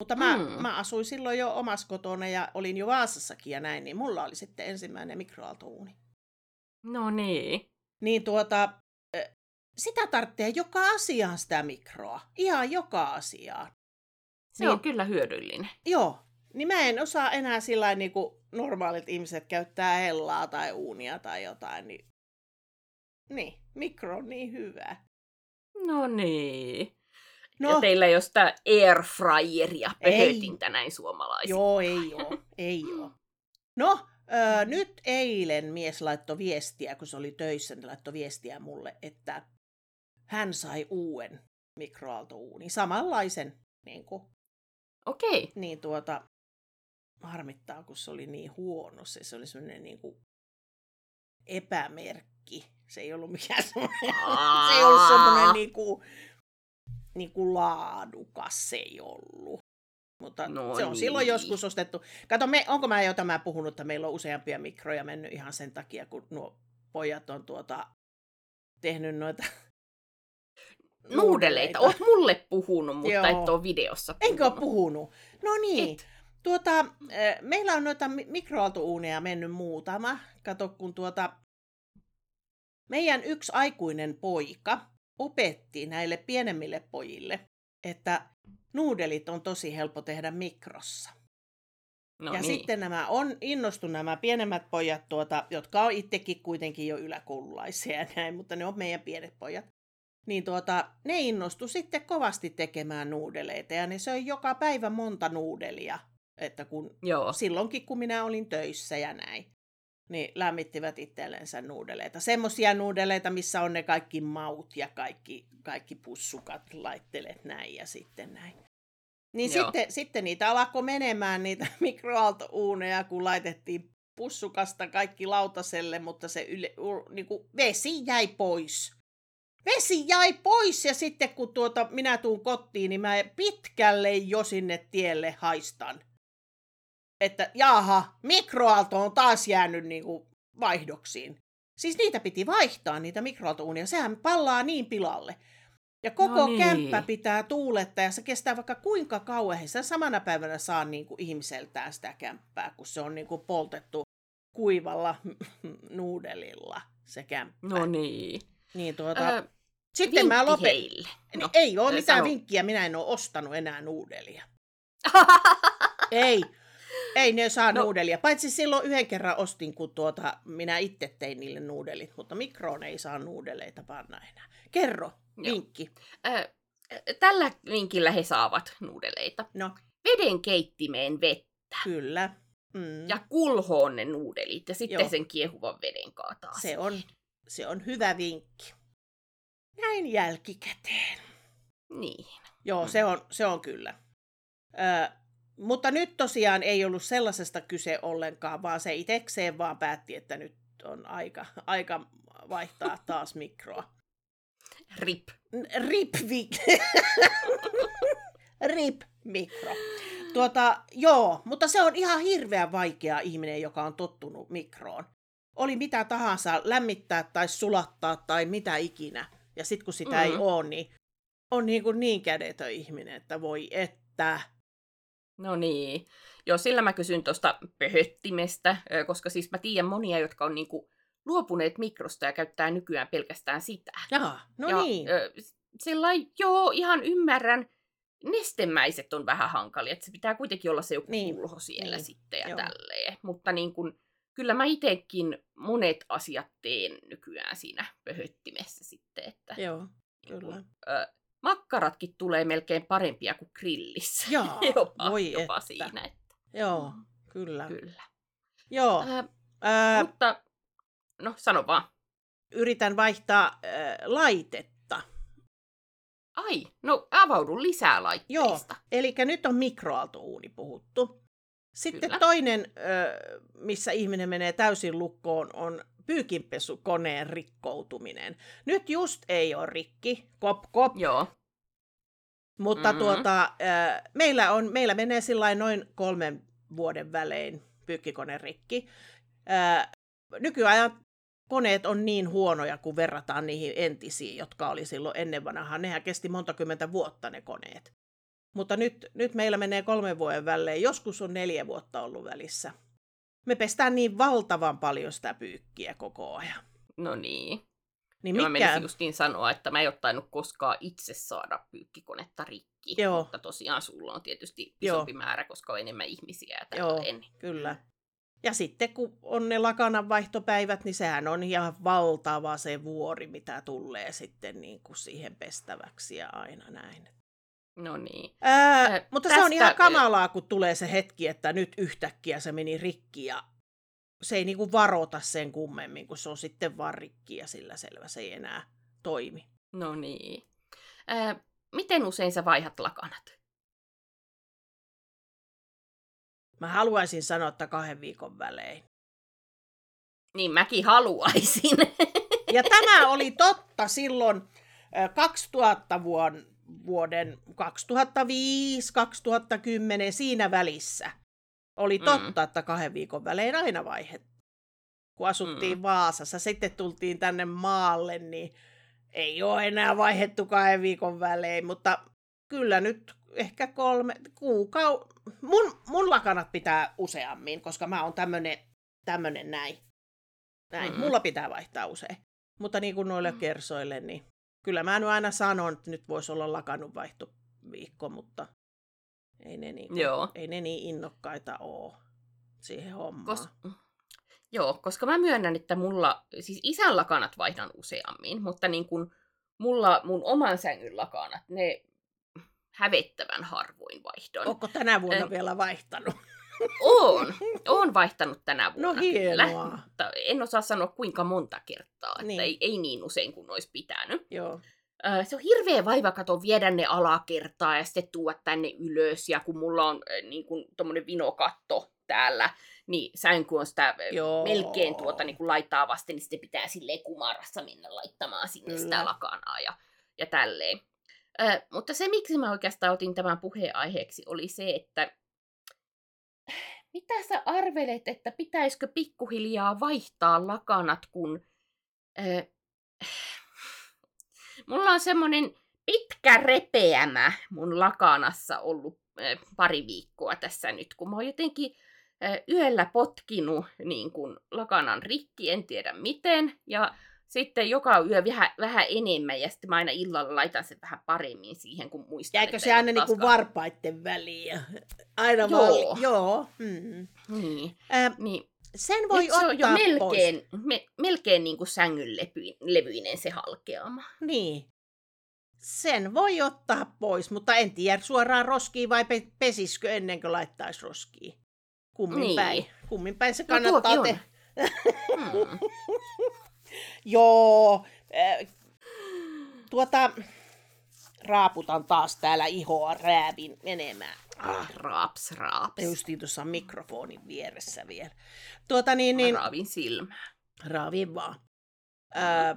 Mutta mä, mm. mä asuin silloin jo omassa kotona ja olin jo Vaasassakin ja näin, niin mulla oli sitten ensimmäinen mikroaaltouuni. No niin. Niin tuota, sitä tarvitsee joka asiaan sitä mikroa. Ihan joka asiaan. Se niin, on kyllä hyödyllinen. Joo. Niin mä en osaa enää sillä niin kuin normaalit ihmiset käyttää hellaa tai uunia tai jotain. Niin, niin mikro on niin hyvä. No niin. No. Ja teillä ei ole sitä airfryeria, pöhötintä näin suomalaisia. Joo, ei oo, ei oo. No, öö, nyt eilen mies laittoi viestiä, kun se oli töissä, niin laittoi viestiä mulle, että hän sai uuden mikroaaltouuni, samanlaisen niin kuin, Okei. Okay. Niin tuota, harmittaa, kun se oli niin huono. Se, se oli semmoinen niin kuin epämerkki. Se ei ollut mikään semmoinen, *laughs* se ei ollut semmoinen niin kuin, niin kuin laadukas, se ei ollut. Mutta no se on niin. silloin joskus ostettu. Kato, me, onko mä jo tämä puhunut, että meillä on useampia mikroja mennyt ihan sen takia, kun nuo pojat on tuota, tehnyt noita *laughs* nuudeleita. Oot mulle puhunut, mutta Joo. et ole videossa puhunut. Enkö ole puhunut? No niin. Et. Tuota, meillä on noita mikroaaltouuneja mennyt muutama. Kato, kun tuota, meidän yksi aikuinen poika opetti näille pienemmille pojille, että nuudelit on tosi helppo tehdä mikrossa. No ja niin. sitten nämä on innostu nämä pienemmät pojat, tuota, jotka on itsekin kuitenkin jo yläkoululaisia ja näin, mutta ne on meidän pienet pojat niin tuota, ne innostu sitten kovasti tekemään nuudeleita ja ne söi joka päivä monta nuudelia. Että kun, Joo. silloinkin kun minä olin töissä ja näin, niin lämmittivät itsellensä nuudeleita. Semmoisia nuudeleita, missä on ne kaikki maut ja kaikki, kaikki pussukat, laittelet näin ja sitten näin. Niin sitten, sitten niitä alkoi menemään niitä *laughs* mikroaaltouuneja, kun laitettiin pussukasta kaikki lautaselle, mutta se yle, niin kuin vesi jäi pois vesi jäi pois ja sitten kun tuota, minä tuun kotiin, niin mä pitkälle jo sinne tielle haistan. Että jaha, mikroaalto on taas jäänyt niin kuin vaihdoksiin. Siis niitä piti vaihtaa, niitä mikroaaltouunia. Sehän pallaa niin pilalle. Ja koko no niin. kämppä pitää tuulettaa ja se kestää vaikka kuinka kauan. Sen samana päivänä saa niin kuin ihmiseltään sitä kämppää, kun se on niin kuin poltettu kuivalla *laughs* nuudelilla se kämppä. No niin. Niin tuota, äh, sitten mä lopet... heille. No, ei ole mitään sano. vinkkiä, minä en ole ostanut enää nuudelia. *laughs* ei, ei ne saa no. nuudelia. Paitsi silloin yhden kerran ostin, kun tuota, minä itse tein niille nuudelit, mutta mikroon ei saa nuudeleita panna enää. Kerro, Joo. vinkki. Äh, tällä vinkillä he saavat nuudeleita. No. Veden keittimeen vettä. Kyllä. Mm. Ja kulhoon ne nuudelit ja sitten Joo. sen kiehuvan veden kaataa. Se on, se on hyvä vinkki. Näin jälkikäteen. Niin. Joo, mm. se, on, se on kyllä. Ö, mutta nyt tosiaan ei ollut sellaisesta kyse ollenkaan, vaan se itsekseen vaan päätti, että nyt on aika, aika vaihtaa taas mikroa. Rip. Rip, *laughs* Rip mikro. Tuota, joo, mutta se on ihan hirveän vaikea ihminen, joka on tottunut mikroon. Oli mitä tahansa, lämmittää tai sulattaa tai mitä ikinä. Ja sitten kun sitä mm. ei ole, niin on niin, kuin niin kädetön ihminen, että voi että. No niin. Joo, sillä mä kysyn tuosta pöhöttimestä, koska siis mä tiedän monia, jotka on niinku luopuneet mikrosta ja käyttää nykyään pelkästään sitä. Jaa, no ja, niin. Sillä joo, ihan ymmärrän. Nestemäiset on vähän hankalia, että se pitää kuitenkin olla se joku niin. pulho siellä niin. sitten ja joo. tälleen. Mutta niin kun, kyllä mä itsekin monet asiat teen nykyään siinä pöhöttimessä sitten. Että, joo, niin kyllä. Kun, ö, makkaratkin tulee melkein parempia kuin grillissä. Joo, *laughs* jopa, voi jopa että. siinä. Että... Joo, kyllä. Kyllä. Joo. Äh, äh, mutta, no sano vaan. Yritän vaihtaa äh, laitetta. Ai, no avaudu lisää laitteista. Joo, eli nyt on mikroaaltouuni puhuttu. Sitten Kyllä. toinen, missä ihminen menee täysin lukkoon, on pyykinpesukoneen rikkoutuminen. Nyt just ei ole rikki, kop kop. Joo. Mutta mm-hmm. tuota, äh, meillä, on, meillä menee sillä noin kolmen vuoden välein pyykkikone rikki. Äh, nykyajan koneet on niin huonoja, kun verrataan niihin entisiin, jotka oli silloin ennen vanhaa. Nehän kesti monta kymmentä vuotta ne koneet. Mutta nyt, nyt meillä menee kolmen vuoden välein. Joskus on neljä vuotta ollut välissä me pestään niin valtavan paljon sitä pyykkiä koko ajan. No niin. Niin mikä... Mä menisin justiin sanoa, että mä en ottanut koskaan itse saada pyykkikonetta rikki. Joo. Mutta tosiaan sulla on tietysti isompi Joo. määrä, koska on enemmän ihmisiä ja Joo, kyllä. Ja sitten kun on ne lakananvaihtopäivät, niin sehän on ihan valtava se vuori, mitä tulee sitten niin kuin siihen pestäväksi ja aina näin. No niin. Ää, äh, mutta tästä... se on ihan kamalaa, kun tulee se hetki, että nyt yhtäkkiä se meni rikki ja se ei niinku varota sen kummemmin, kun se on sitten vaan rikki ja sillä selvä se ei enää toimi. No niin. Ää, miten usein sä vaihat lakanat? Mä haluaisin sanoa, että kahden viikon välein. Niin mäkin haluaisin. Ja tämä oli totta silloin 2000 vuonna vuoden 2005-2010 siinä välissä. Oli mm. totta, mm. että kahden viikon välein aina vaihet. Kun asuttiin mm. Vaasassa, sitten tultiin tänne maalle, niin ei ole enää vaihettu kahden viikon välein, mutta kyllä nyt ehkä kolme kuukau... Mun, mun lakanat pitää useammin, koska mä oon tämmönen, tämmönen näin. näin. Mm. Mulla pitää vaihtaa usein. Mutta niin kuin noille mm. kersoille, niin kyllä mä nyt aina sanon, että nyt voisi olla lakannut vaihtoviikko, mutta ei ne niin, Joo. Ei ne niin innokkaita ole siihen hommaan. Kos- Joo, koska mä myönnän, että mulla, siis isän lakanat vaihdan useammin, mutta niin kun mulla mun oman sängyn lakanat, ne hävettävän harvoin vaihdon. Onko tänä vuonna en... vielä vaihtanut? Oon. Oon vaihtanut tänä no vuonna. No hienoa. Kyllä, mutta en osaa sanoa kuinka monta kertaa. Niin. Että ei, ei niin usein kuin olisi pitänyt. Joo. Se on hirveä vaiva kato viedä ne alakertaa ja sitten tuoda tänne ylös. Ja kun mulla on niin kuin tommonen vinokatto täällä, niin sänky on sitä Joo. melkein tuota niin kuin laittaa vasten, niin sitten pitää sille kumarassa mennä laittamaan sinne Kyllä. sitä lakanaa ja, ja tälleen. Ö, mutta se, miksi mä oikeastaan otin tämän puheenaiheeksi, oli se, että mitä sä arvelet, että pitäisikö pikkuhiljaa vaihtaa lakanat, kun... Äh, *sighs* mulla on semmonen pitkä repeämä mun lakanassa ollut pari viikkoa tässä nyt, kun mä oon jotenkin äh, yöllä potkinut niin kun, lakanan rikki, en tiedä miten, ja sitten joka yö vähän, vähän enemmän ja sitten mä aina illalla laitan sen vähän paremmin siihen, kun muistan. Jäikö se aina niinku varpaitten väliin? *laughs* Aina joo. Val... joo. Mm. Niin. Äh, niin. Sen voi Nyt ottaa se on jo melkein, me, melkein niin kuin sängyn levyinen se halkeama. Niin. Sen voi ottaa pois, mutta en tiedä suoraan roskiin vai pe- pesiskö ennen kuin laittaisi roskiin. Kummin niin. päin. Kummin päin se no kannattaa no, tehdä. *laughs* Hmm. Joo, äh, tuota, raaputan taas täällä ihoa räävin menemään. Ah, raaps, raaps. Justiin tuossa mikrofonin vieressä vielä. Tuota niin, niin... raavin silmää. Raavin vaan. Äh,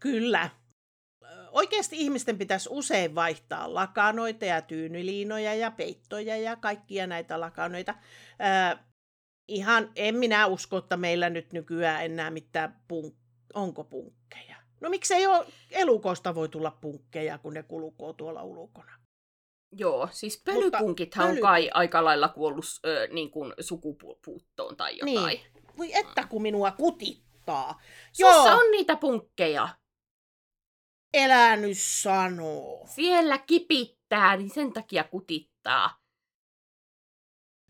kyllä. Oikeasti ihmisten pitäisi usein vaihtaa lakanoita ja tyynyliinoja ja peittoja ja kaikkia näitä lakanoita. Äh, ihan, en minä usko, että meillä nyt nykyään enää mitään punk... Onko punkkeja? No miksei ole elukoista voi tulla punkkeja, kun ne kulukoo tuolla ulkona? Joo, siis pölypunkithan pöly... on kai aika lailla kuollut ö, niin kuin sukupuuttoon tai jotain. Niin. Voi että kun minua kutittaa. Sussa Joo. on niitä punkkeja. Elää nyt sanoo. Siellä kipittää, niin sen takia kutittaa.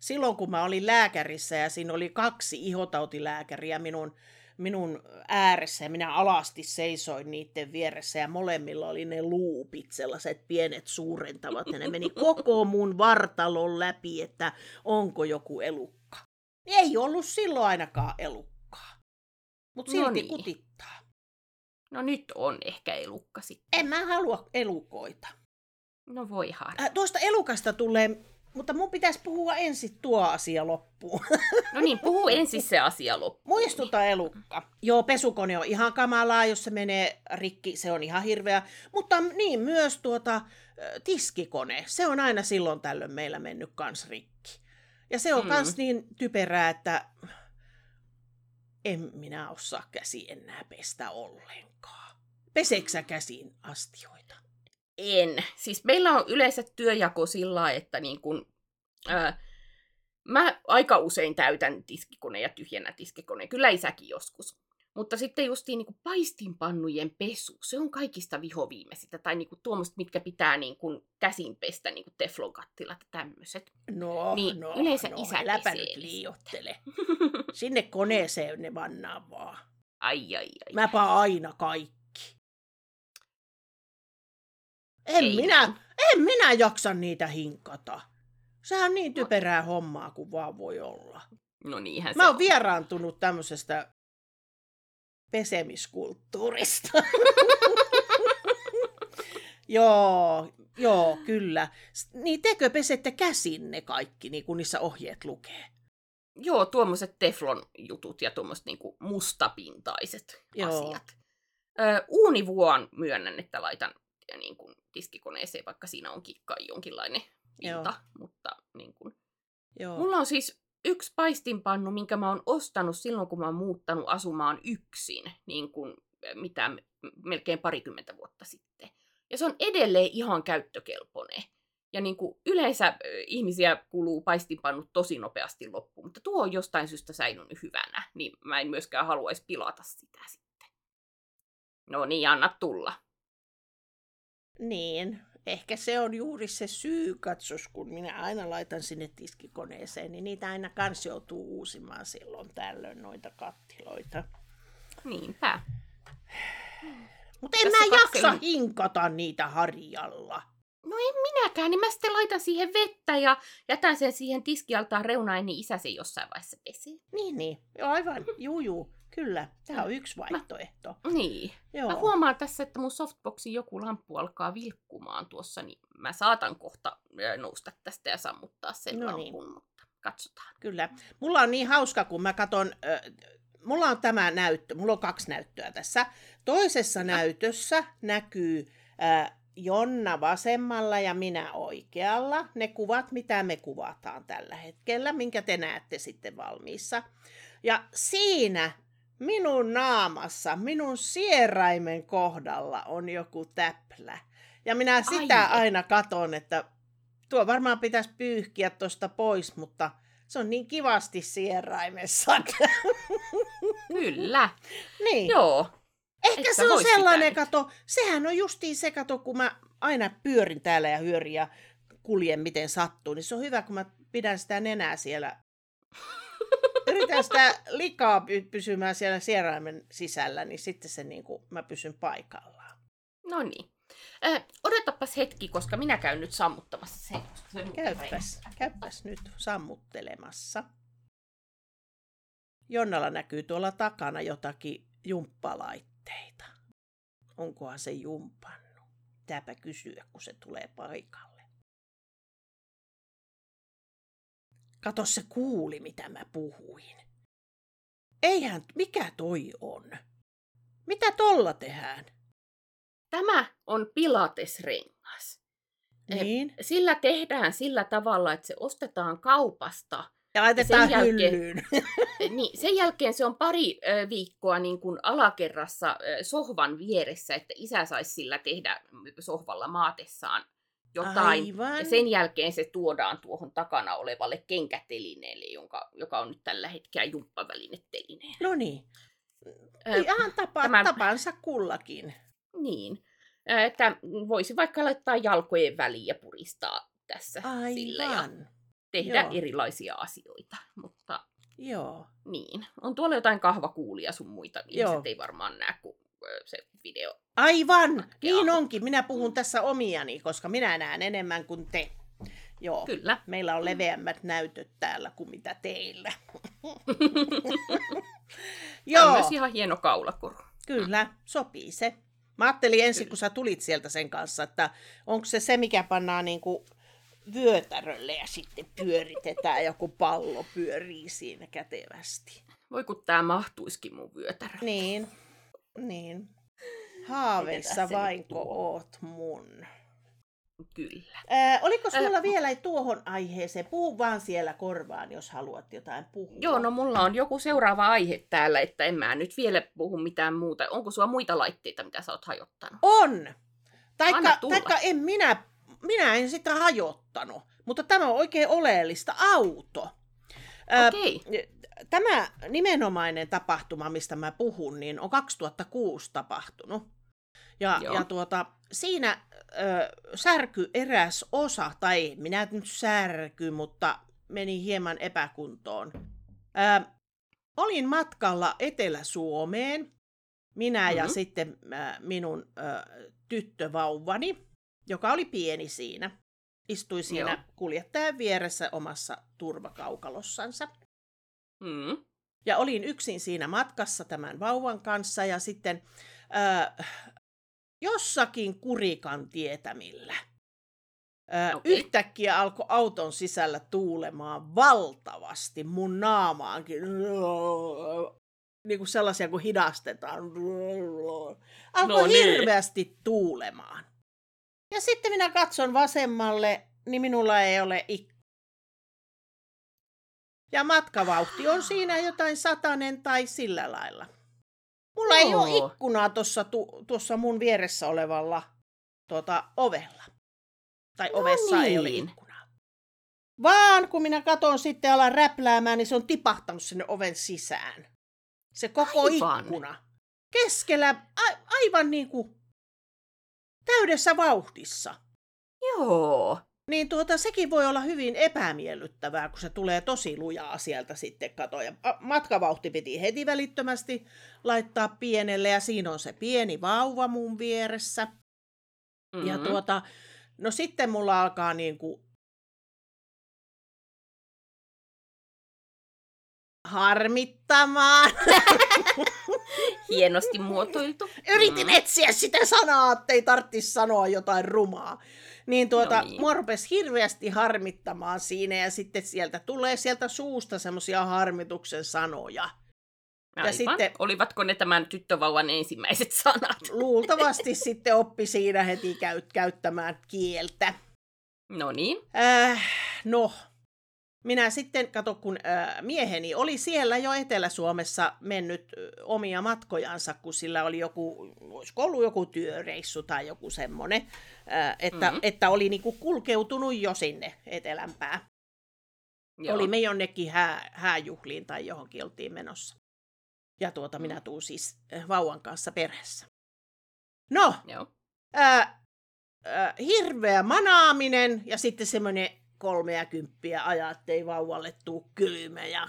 Silloin kun mä olin lääkärissä ja siinä oli kaksi ihotautilääkäriä minun minun ääressä ja minä alasti seisoin niiden vieressä ja molemmilla oli ne luupit, sellaiset pienet suurentavat ja ne meni koko mun vartalon läpi, että onko joku elukka. Ei ollut silloin ainakaan elukkaa, mutta silti no niin. kutittaa. No nyt on ehkä elukka sitten. En mä halua elukoita. No voi harmi. Äh, tuosta elukasta tulee mutta mun pitäisi puhua ensin tuo asia loppuun. *laughs* No niin, puhu ensin se asia loppuun. Muistuta elukka. Joo, pesukone on ihan kamalaa, jos se menee rikki, se on ihan hirveä. Mutta niin, myös tuota tiskikone, se on aina silloin tällöin meillä mennyt kans rikki. Ja se on mm. kans niin typerää, että en minä osaa käsi enää pestä ollenkaan. Peseksä käsiin astioita? En. Siis meillä on yleensä työjako sillä että niin kun, ää, mä aika usein täytän tiskikone ja tyhjennä tiskikone. Kyllä isäkin joskus. Mutta sitten justiin niin paistinpannujen pesu, se on kaikista vihoviimeisintä. Tai niin tuommoista, mitkä pitää niin kuin käsin pestä, niin kuin teflonkattilat ja tämmöiset. No, niin no, yleensä no, isä läpä nyt liiottele. Sinne koneeseen ne vannaa vaan. Ai, ai, ai. Mäpä aina kaikki. En Ei. minä, en minä jaksa niitä hinkata. Sehän on niin no. typerää hommaa kuin vaan voi olla. No niinhän Mä oon on. vieraantunut tämmöisestä pesemiskulttuurista. *laughs* joo, joo, kyllä. Niin tekö pesette käsin ne kaikki, niin kuin niissä ohjeet lukee? Joo, tuommoiset teflon jutut ja tuommoiset niinku mustapintaiset joo. asiat. Ö, uunivuon myönnän, että laitan niin kuin tiskikoneeseen, vaikka siinä onkin kai jonkinlainen pinta. Joo. Mutta niin kuin... Joo. Mulla on siis yksi paistinpannu, minkä mä oon ostanut silloin, kun mä oon muuttanut asumaan yksin, niin kuin mitä melkein parikymmentä vuotta sitten. Ja se on edelleen ihan käyttökelpoinen. Ja niin kuin yleensä ihmisiä kuluu paistinpannut tosi nopeasti loppuun, mutta tuo on jostain syystä säilynyt hyvänä, niin mä en myöskään haluaisi pilata sitä sitten. No niin, anna tulla. Niin, ehkä se on juuri se syy, katsos, kun minä aina laitan sinne tiskikoneeseen, niin niitä aina kans joutuu uusimaan silloin tällöin noita kattiloita. Niinpä. Mutta en mä jaksa hinkata niitä harjalla. No en minäkään, niin mä sitten laitan siihen vettä ja jätän sen siihen tiskialtaan reunaan, niin isä se jossain vaiheessa pesee. Niin, niin. Joo, aivan. Juu, juu. Kyllä, tämä on yksi vaihtoehto. Mä, niin. Joo. Mä huomaan tässä, että mun softboxin joku lamppu alkaa vilkkumaan tuossa, niin mä saatan kohta nousta tästä ja sammuttaa sen no lampun, niin. mutta katsotaan. Kyllä. Mulla on niin hauska, kun mä katson, äh, mulla on tämä näyttö, mulla on kaksi näyttöä tässä. Toisessa näytössä näkyy äh, Jonna vasemmalla ja minä oikealla. Ne kuvat, mitä me kuvataan tällä hetkellä, minkä te näette sitten valmiissa. Ja siinä minun naamassa, minun sieraimen kohdalla on joku täplä. Ja minä sitä Ai. aina katon, että tuo varmaan pitäisi pyyhkiä tuosta pois, mutta se on niin kivasti sieraimessa. Kyllä. *laughs* niin. Joo. Ehkä se on sellainen kato, sehän on justiin se kato, kun mä aina pyörin täällä ja hyörin ja kuljen miten sattuu, niin se on hyvä, kun mä pidän sitä nenää siellä yritän sitä likaa pysymään siellä sieraimen sisällä, niin sitten se niin kuin, mä pysyn paikallaan. No niin. Äh, odotapas hetki, koska minä käyn nyt sammuttamassa sen. sen käypäs, käypäs nyt sammuttelemassa. Jonnalla näkyy tuolla takana jotakin jumppalaitteita. Onkohan se jumpannut? Pitääpä kysyä, kun se tulee paikalle. Kato, se kuuli, mitä mä puhuin. Eihän, mikä toi on? Mitä tolla tehdään? Tämä on pilatesrengas. Niin. Sillä tehdään sillä tavalla, että se ostetaan kaupasta. Ja laitetaan ja jälkeen, hyllyyn. *laughs* niin, sen jälkeen se on pari viikkoa niin kuin alakerrassa sohvan vieressä, että isä saisi sillä tehdä sohvalla maatessaan jotain. Aivan. Ja sen jälkeen se tuodaan tuohon takana olevalle kenkätelineelle, jonka, joka on nyt tällä hetkellä jumppavälinetelineen. No niin. Ihan tapa, tämän- tapansa kullakin. Niin. Että voisi vaikka laittaa jalkojen väliin ja puristaa tässä sillä ja Aivan. tehdä Joo. erilaisia asioita. Mutta Joo. niin, on tuolla jotain kahvakuulia sun muita. Joo. Ihmiset ei varmaan näe, kun se video. Aivan, Matkia. niin onkin. Minä puhun tässä omiani, koska minä näen enemmän kuin te. Joo. Kyllä. Meillä on leveämmät näytöt täällä kuin mitä teillä. *laughs* Joo. Joo, On myös ihan hieno kaulakoru. kyllä, sopii se. Mä ajattelin ensin, kun sä tulit sieltä sen kanssa, että onko se se, mikä pannaan niin kuin vyötärölle ja sitten pyöritetään, joku pallo pyörii siinä kätevästi. Voi kun tää mahtuisikin mun vyötärö. Niin, niin. Haaveissa vainko oot mun. Kyllä. Ää, oliko sulla Ää, vielä tuohon aiheeseen? Puhu vaan siellä korvaan, jos haluat jotain puhua. Joo, no mulla on joku seuraava aihe täällä, että en mä nyt vielä puhu mitään muuta. Onko sulla muita laitteita, mitä sä oot hajottanut? On! Taikka, taikka en minä, minä en sitä hajottanut, mutta tämä on oikein oleellista. Auto. Okei. Tämä nimenomainen tapahtuma, mistä mä puhun, niin on 2006 tapahtunut. Ja, Joo. ja tuota, siinä ö, särky eräs osa, tai minä nyt särky, mutta meni hieman epäkuntoon. Ö, olin matkalla Etelä-Suomeen, minä ja Mhm. sitten ö, minun ö, tyttövauvani, joka oli pieni siinä. Istui siinä Joo. kuljettajan vieressä omassa turvakaukalossansa. Mm. Ja olin yksin siinä matkassa tämän vauvan kanssa ja sitten äh, jossakin kurikan tietämillä. Äh, Okei. Yhtäkkiä alkoi auton sisällä tuulemaan valtavasti mun naamaankin. Niin kuin sellaisia, kun hidastetaan. Alkoi No niin. hirveästi tuulemaan. Ja sitten minä katson vasemmalle, niin minulla ei ole ikkunaa. Ja matkavauhti on siinä jotain satanen tai sillä lailla. Mulla ei ole ikkunaa tuossa tu, tuossa mun vieressä olevalla tuota, ovella. Tai No ovessa ei ole niin. ikkunaa. Vaan kun minä katon sitten alan räpläämään, niin se on tipahtanut sinne oven sisään. Se koko Aivan. ikkuna. Keskellä, a, aivan niin kuin täydessä vauhdissa. Joo. Niin tuota, sekin voi olla hyvin epämiellyttävää, kun se tulee tosi lujaa sieltä sitten katoja. Matkavauhti piti heti välittömästi laittaa pienelle ja siinä on se pieni vauva mun vieressä. Mm-hmm. Ja tuota, no sitten mulla alkaa niin kuin harmittamaan. *laughs* Hienosti muotoiltu. Yritin Mm. etsiä sitä sanaa, ettei tarvitsisi sanoa jotain rumaa. Niin tuota, No no niin. mua rupesi hirveästi harmittamaan siinä ja sitten sieltä tulee sieltä suusta semmoisia harmituksen sanoja. Aivan. sitten- Olivatko ne tämän tyttövauvan ensimmäiset *laughs* sanat? Luultavasti sitten oppi siinä heti käyt, käyttämään kieltä. No niin. Äh, no, minä sitten, kato kun äh, mieheni oli siellä jo Etelä-Suomessa mennyt omia matkojansa, kun sillä oli joku, olisiko ollut joku työreissu tai joku semmoinen, äh, että, Mhm. mm-hmm. että oli niinku kulkeutunut jo sinne etelämpää. Joo. Olimme jonnekin hää, hääjuhliin tai johonkin oltiin menossa. Ja tuota, minä Mm. tuun siis vauvan kanssa perheessä. No, Joo. ää, ää, hirveä manaaminen ja sitten semmoinen kolmea kymppiä ajaa, ettei vauvalle tuu kylmä. Ja...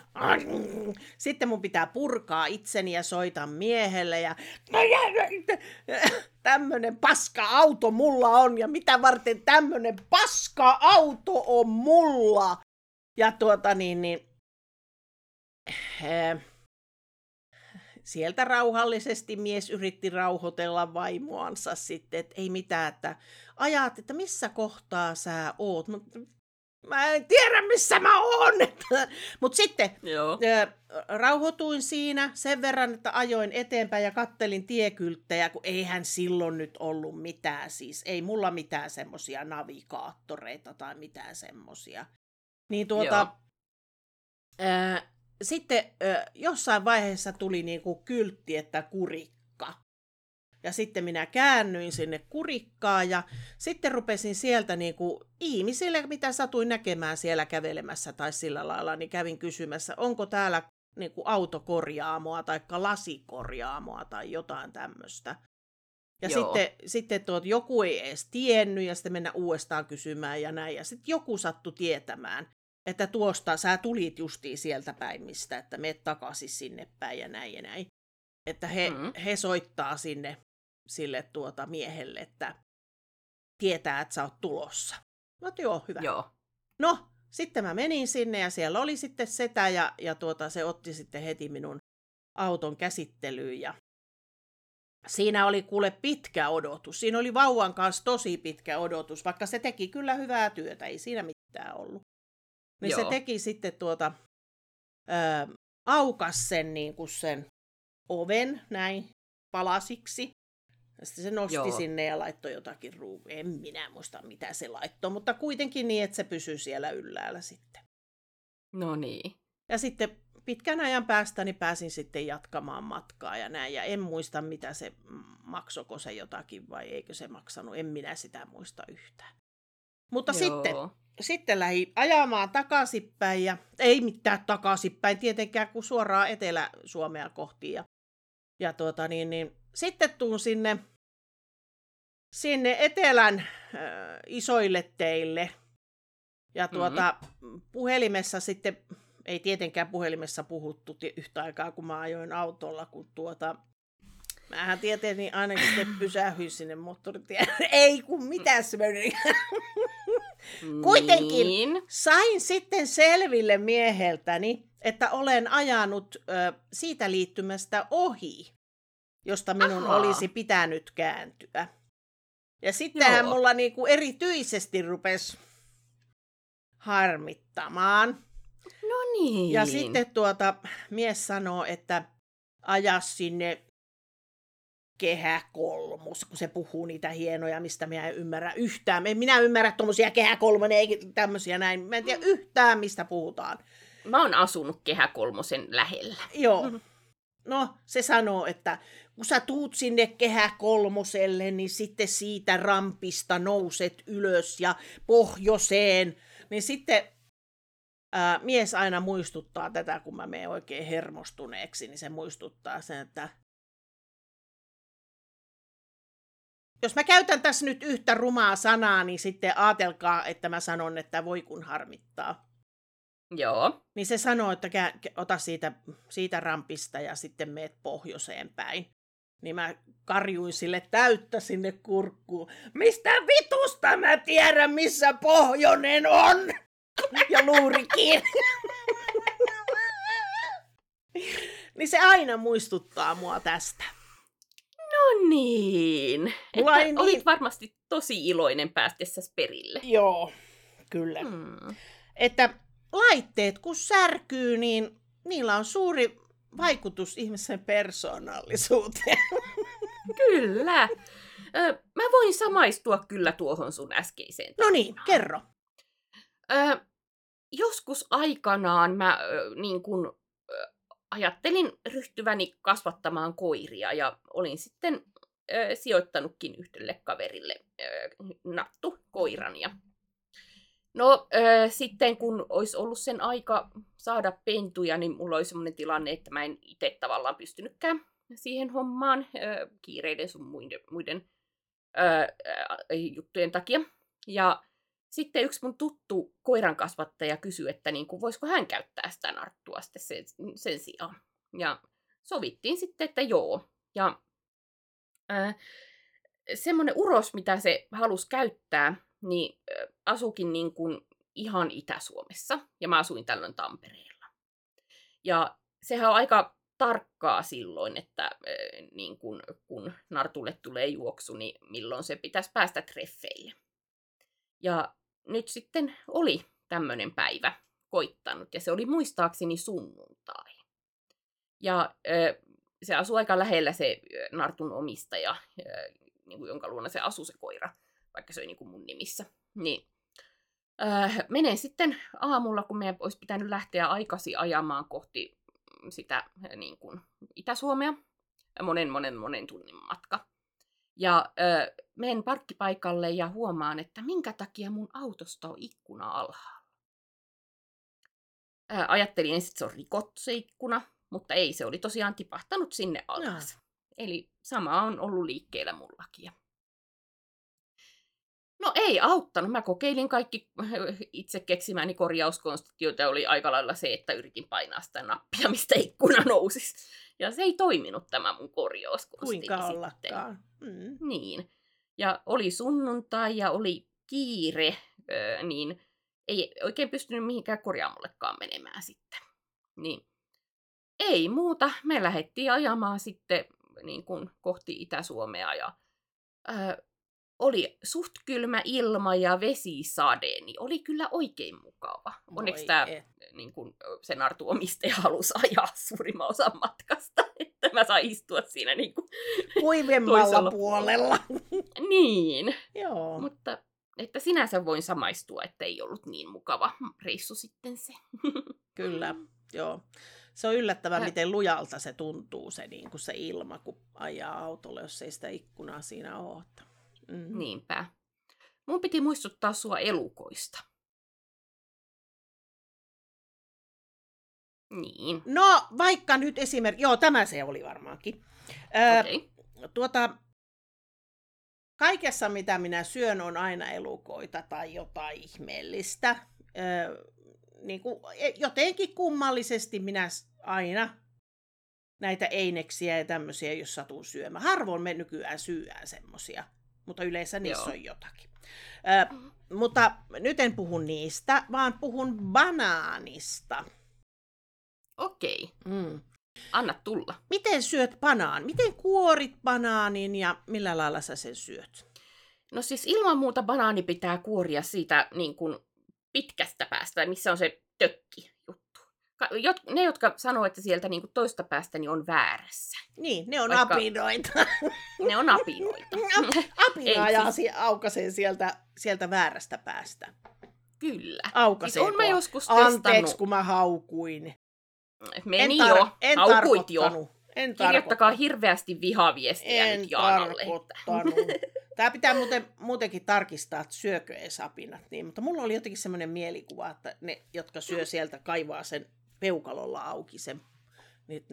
*clears throat* Sitten mun pitää purkaa itseni ja soitan miehelle ja *clears throat* tämmönen paska auto mulla on ja mitä varten tämmönen paska auto on mulla. Ja tuota niin, niin ää, sieltä rauhallisesti mies yritti rauhoitella vaimoansa sitten, että ei mitään, että ajat, että missä kohtaa sä oot. Mä en tiedä, missä mä oon. Mutta sitten Joo. rauhoituin siinä sen verran, että ajoin eteenpäin ja kattelin tiekylttejä, kun eihän silloin nyt ollut mitään. Siis ei mulla mitään semmosia navigaattoreita tai mitään semmosia. Niin tuota, ää, sitten ö, jossain vaiheessa tuli niinku kyltti, että kurikka. Ja sitten minä käännyin sinne kurikkaan ja sitten rupesin sieltä niin kuin ihmisille, mitä satuin näkemään siellä kävelemässä tai sillä lailla, niin kävin kysymässä, onko täällä niin kuin autokorjaamoa tai lasikorjaamoa tai jotain tämmöistä. Ja Joo. sitten, sitten tuot, joku ei edes tiennyt ja sitten mennä uudestaan kysymään ja näin. Ja sitten joku sattui tietämään, että tuosta sä tulit justiin sieltä päin, mistä, että me takaisin sinne päin ja näin ja näin. Että he, mm-hmm. he soittaa sinne sille tuota miehelle, että tietää, että sä oot tulossa. No joo, hyvä. Joo. No, sitten mä menin sinne ja siellä oli sitten setä ja, ja tuota, se otti sitten heti minun auton käsittelyyn ja siinä oli kuule pitkä odotus. Siinä oli vauvan kanssa tosi pitkä odotus, vaikka se teki kyllä hyvää työtä, ei siinä mitään ollut. Niin Joo. se teki sitten tuota, ö, aukas sen, niin kuin sen oven näin palasiksi. Ja sitten se nosti Joo. sinne ja laittoi jotakin ruu... En minä muista, mitä se laittoi, mutta kuitenkin niin, että se pysyy siellä yllällä sitten. No niin. Ja sitten pitkän ajan päästä niin pääsin sitten jatkamaan matkaa ja näin. Ja en muista, mitä se maksoko se jotakin vai eikö se maksanut. En minä sitä muista yhtään. Mutta Joo. sitten, sitten lähdin ajamaan takaisinpäin ja ei mitään takaisinpäin tietenkään kuin suoraan Etelä-Suomea kohti. Ja, ja tuota, niin, niin, sitten tuun sinne, sinne etelän äh, isoille teille. Ja tuota, mm-hmm. puhelimessa sitten ei tietenkään puhelimessa puhuttu yhtä aikaa, kun mä ajoin autolla, kun tuota, Mähän tietenkin niin aina sitten *coughs* pysähyin sinne moottoritien. *laughs* Ei kun mitä se meni. Kuitenkin niin. sain sitten selville mieheltäni, että olen ajanut ö, siitä liittymästä ohi, josta minun Aha. olisi pitänyt kääntyä. Ja sittenhän Joo. mulla niinku erityisesti rupesi harmittamaan. No niin. Ja sitten tuota, mies sanoo, että aja sinne kehä kolmos, kun se puhuu niitä hienoja, mistä minä en ymmärrä yhtään. En minä ymmärrä tuommoisia kehä kolmonen, eikä tämmöisiä näin. Mä en tiedä yhtään, mistä puhutaan. Mä oon asunut kehä kolmosen lähellä. Joo. No, se sanoo, että kun sä tuut sinne kehä kolmoselle, niin sitten siitä rampista nouset ylös ja pohjoiseen. Niin sitten ää, mies aina muistuttaa tätä, kun mä menen oikein hermostuneeksi, niin se muistuttaa sen, että jos mä käytän tässä nyt yhtä rumaa sanaa, niin sitten ajatelkaa, että mä sanon, että voi kun harmittaa. Joo. Niin se sanoo, että kä- ota siitä, siitä rampista ja sitten meet pohjoiseen päin. Niin mä karjuin sille täyttä sinne kurkkuun. Mistä vitusta mä tiedän, missä pohjoinen on? *laughs* ja luurikin. *laughs* niin se aina muistuttaa mua tästä. No niin. Että niin... olit varmasti tosi iloinen päästessä perille. Joo, kyllä. Hmm. Että laitteet kun särkyy, niin niillä on suuri vaikutus ihmisen persoonallisuuteen. *laughs* Kyllä. Ö, mä voin samaistua kyllä tuohon sun äskeiseen. No niin, kerro. Ö, joskus aikanaan mä ö, niin kun, ajattelin ryhtyväni kasvattamaan koiria ja olin sitten ö, sijoittanutkin yhdelle kaverille ö, nattu koiran. Ja... No ö, sitten kun olisi ollut sen aika saada pentuja, niin mulla oli sellainen tilanne, että mä en itse tavallaan pystynytkään siihen hommaan ö, kiireiden sun muiden, muiden ö, juttujen takia. Ja sitten yksi mun tuttu koirankasvattaja kysyi, että niin kuin, voisiko hän käyttää sitä narttua sitten sen, sen sijaan. Ja sovittiin sitten, että joo. Ja äh, semmoinen uros, mitä se halusi käyttää, niin asukin niin kuin ihan Itä-Suomessa. Ja mä asuin tällöin Tampereella. Ja sehän on aika tarkkaa silloin, että niin kun, kun Nartulle tulee juoksu, niin milloin se pitäisi päästä treffeille. Ja nyt sitten oli tämmöinen päivä koittanut, ja se oli muistaakseni sunnuntai. Ja se asuu aika lähellä se Nartun omistaja, niin jonka luona se asuu se koira, vaikka se oli niin kuin mun nimissä. Niin, ö, menen sitten aamulla, kun meidän olisi pitänyt lähteä aikaisin ajamaan kohti sitä niin kuin Itä-Suomea, monen monen monen tunnin matka. Ja ö, menen parkkipaikalle ja huomaan, että minkä takia mun autosta on ikkuna alhaalla. Ö, ajattelin ensin, että se on rikottu se ikkuna, mutta ei, se oli tosiaan tipahtanut sinne alas. No. Eli sama on ollut liikkeellä mullakin. No ei auttanut. Mä kokeilin kaikki *laughs* itse keksimäni korjauskonstit, joita oli aika lailla se, että yritin painaa sitä nappia, mistä ikkuna nousisi. Ja se ei toiminut tämä mun korjauskonsti. Kuinka ollakaan. Mm. Niin. Ja oli sunnuntai ja oli kiire, niin ei oikein pystynyt mihinkään korjaamollekaan menemään sitten. Niin ei muuta. Me lähdettiin ajamaan sitten niin kuin kohti Itä-Suomea ja oli suht kylmä ilma ja vesisade, niin oli kyllä oikein mukava. Onneksi tämä niin kun, sen Artu-omistaja halusi ajaa *laughs* suurimman osan matkasta, että mä sain istua siinä niin kuin Kuivemmalla puolella. niin. Joo. Mutta että sinänsä voin samaistua, että ei ollut niin mukava reissu sitten se. *laughs* Kyllä, joo. Se on yllättävää, miten lujalta se tuntuu, se, niin kuin se ilma, kun ajaa autolle, jos ei sitä ikkunaa siinä ole. Mm. Niinpä. Mun piti muistuttaa sua elukoista. Niin. No, vaikka nyt esimerkiksi, joo, tämä se oli varmaankin. Öö, okay. Tuota, kaikessa, mitä minä syön, on aina elukoita tai jotain ihmeellistä. Öö, niin kuin, e, jotenkin kummallisesti minä aina näitä eineksiä ja tämmöisiä, jos satun syömään. Harvoin me nykyään syyään semmosia mutta yleensä niissä Joo. on jotakin. Ö, mutta nyt en puhu niistä, vaan puhun banaanista. Okei. Mm. Anna tulla. Miten syöt banaan? Miten kuorit banaanin ja millä lailla sä sen syöt? No siis ilman muuta banaani pitää kuoria siitä niin kuin pitkästä päästä, missä on se tökki ne, jotka sanoo, että sieltä niin kuin toista päästä niin on väärässä. Niin, ne on Vaikka... apinoita. Ne on apinoita. *laughs* Apina ja siis... aukasen sieltä, sieltä väärästä päästä. Kyllä. Aukasen siis on mä joskus testannut. Anteeksi, kun mä haukuin. Meni en tar- jo. En Haukuit jo. En Kirjoittakaa hirveästi vihaviestejä en nyt Jaanalle. Tämä pitää muuten, muutenkin tarkistaa, että syökö edes apinat. Niin, mutta mulla oli jotenkin semmoinen mielikuva, että ne, jotka syö sieltä, kaivaa sen peukalolla auki sen. Niin,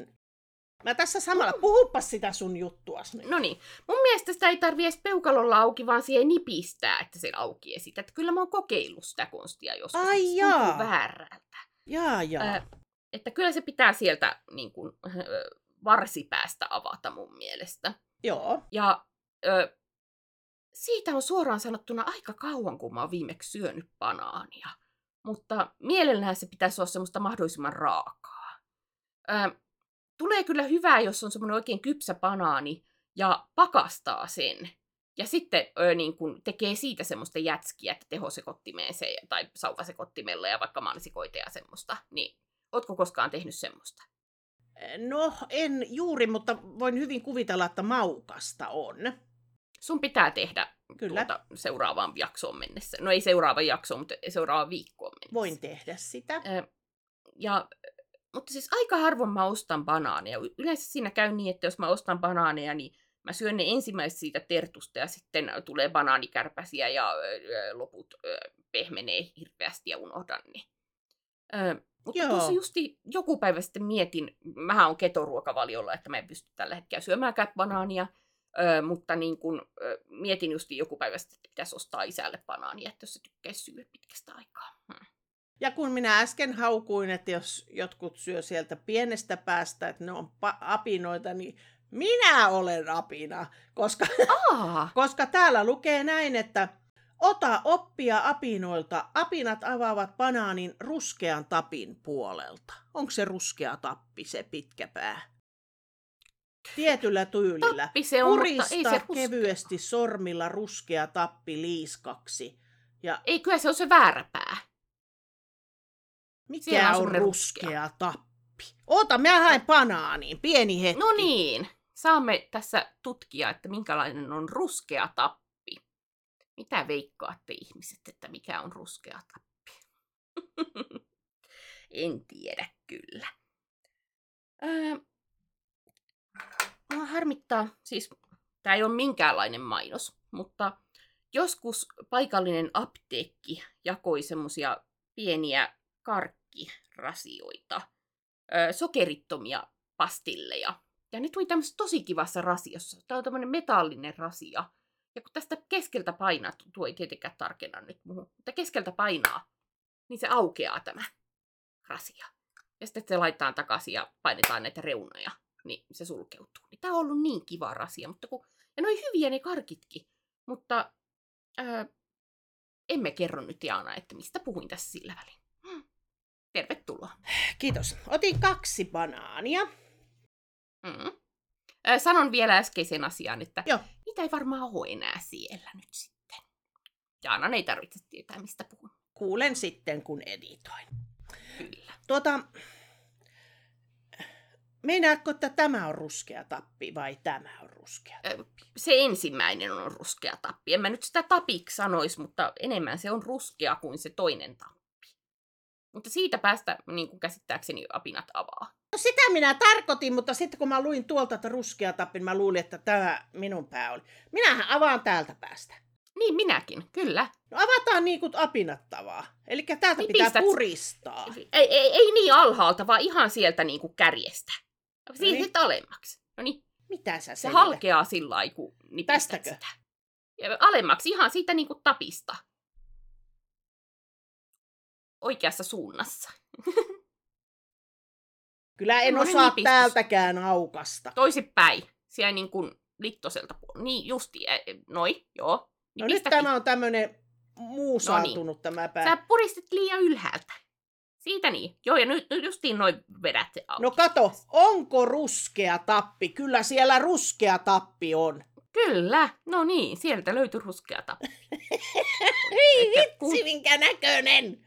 Mä tässä samalla, puhuppa sitä sun juttua. No niin, mun mielestä sitä ei tarvi edes peukalolla auki, vaan siihen nipistää, että se auki esitä. Että kyllä mä oon kokeillut sitä konstia joskus. Ai jaa. väärältä. Jaa, jaa. Äh, että kyllä se pitää sieltä niin kuin, äh, varsipäästä avata mun mielestä. Joo. Ja äh, siitä on suoraan sanottuna aika kauan, kun mä oon viimeksi syönyt banaania mutta mielellään se pitäisi olla semmoista mahdollisimman raakaa. Ö, tulee kyllä hyvää, jos on semmoinen oikein kypsä banaani ja pakastaa sen. Ja sitten ö, niin kun tekee siitä semmoista jätskiä, että tehosekottimeen se, tai sauvasekottimella ja vaikka mansikoita ja semmoista. Niin, ootko koskaan tehnyt semmoista? No, en juuri, mutta voin hyvin kuvitella, että maukasta on. Sun pitää tehdä Kyllä. Tuota, seuraavaan jaksoon mennessä. No ei seuraavaan jaksoon, mutta seuraavaan viikkoon mennessä. Voin tehdä sitä. ja, mutta siis aika harvoin mä ostan banaaneja. Yleensä siinä käy niin, että jos mä ostan banaaneja, niin mä syön ne ensimmäiset siitä tertusta ja sitten tulee banaanikärpäsiä ja loput pehmenee hirveästi ja unohdan ne. Mutta Joo. tuossa justi joku päivä sitten mietin, mähän on ketoruokavaliolla, että mä en pysty tällä hetkellä syömäänkään banaania, Mutta niin kun, ö, mietin just joku päivä sitten, että pitäisi ostaa isälle banaania, että jos se tykkäisi syödä pitkästä aikaa. Hmm. Ja kun minä äsken haukuin, että jos jotkut syö sieltä pienestä päästä, että ne on pa- apinoita, niin minä olen apina, koska, *laughs* koska täällä lukee näin, että ota oppia apinoilta. Apinat avaavat banaanin ruskean tapin puolelta. Onko se ruskea tappi, se pitkä pää? Tietyllä tyylillä. Tappi se on, mutta ei se kevyesti sormilla ruskea tappi liiskaksi. Ja... Ei, kyllä se on se väärä pää. Mikä on, on ruskea, ruskea tappi? Oota, mä haen banaaniin, pieni hetki. No niin, saamme tässä tutkia, että minkälainen on ruskea tappi. Mitä veikkaatte ihmiset, että mikä on ruskea tappi? *laughs* en tiedä kyllä. Öö, Mua harmittaa, siis tämä ei ole minkäänlainen mainos, mutta joskus paikallinen apteekki jakoi semmoisia pieniä karkkirasioita, sokerittomia pastilleja. Ja ne tuli tämmöisessä tosi kivassa rasiossa. Tämä on tämmöinen metallinen rasia. Ja kun tästä keskeltä painaa, tuo ei tietenkään tarkenna nyt muuhun, mutta keskeltä painaa, niin se aukeaa tämä rasia. Ja sitten se laitetaan takaisin ja painetaan näitä reunoja, niin se sulkeutuu. Niin tämä on ollut niin kiva rasia, mutta kun... Ja ne hyviä ne karkitkin, mutta öö, emme kerro nyt Jaana, että mistä puhuin tässä sillä välin. Hmm. Tervetuloa. Kiitos. Otin kaksi banaania. Mm. Sanon vielä äskeisen asian, että Joo. niitä ei varmaan ole enää siellä nyt sitten. Jaana ei tarvitse tietää, mistä puhun. Kuulen sitten, kun editoin. Kyllä. Tuota, meinaatko, että tämä on ruskea tappi vai tämä on ruskea tappi? Se ensimmäinen on ruskea tappi. En mä nyt sitä tapiksi sanoisi, mutta enemmän se on ruskea kuin se toinen tappi. Mutta siitä päästä niin kuin käsittääkseni apinat avaa. No sitä minä tarkoitin, mutta sitten kun mä luin tuolta, että ruskea tappi, niin mä luulin, että tämä minun pää oli. Minähän avaan täältä päästä. Niin, minäkin, kyllä. No avataan niin kuin apinattavaa. Eli täältä niin pitää pistät... puristaa. Ei, ei, ei niin alhaalta, vaan ihan sieltä niin kuin kärjestä. Siitä niin. alemmaksi. No niin. Mitä sä Se halkeaa sillä lailla, kun Tästäkö? sitä. Ja alemmaksi, ihan siitä niin kuin tapista. Oikeassa suunnassa. *laughs* Kyllä en no, osaa niin, täältäkään aukasta. Toisinpäin. Siellä niin kuin littoselta puolella. Niin justi, noi, joo. No nyt tämä on tämmöinen muusautunut no niin. tämä pää. Sä puristit liian ylhäältä. Siitä niin. Joo, ja nyt, nyt justiin noin vedät se auki. No kato, onko ruskea tappi? Kyllä siellä ruskea tappi on. Kyllä, no niin, sieltä löytyy ruskea tappi. *laughs* Ei vitsi, kun... minkä näköinen! Niin.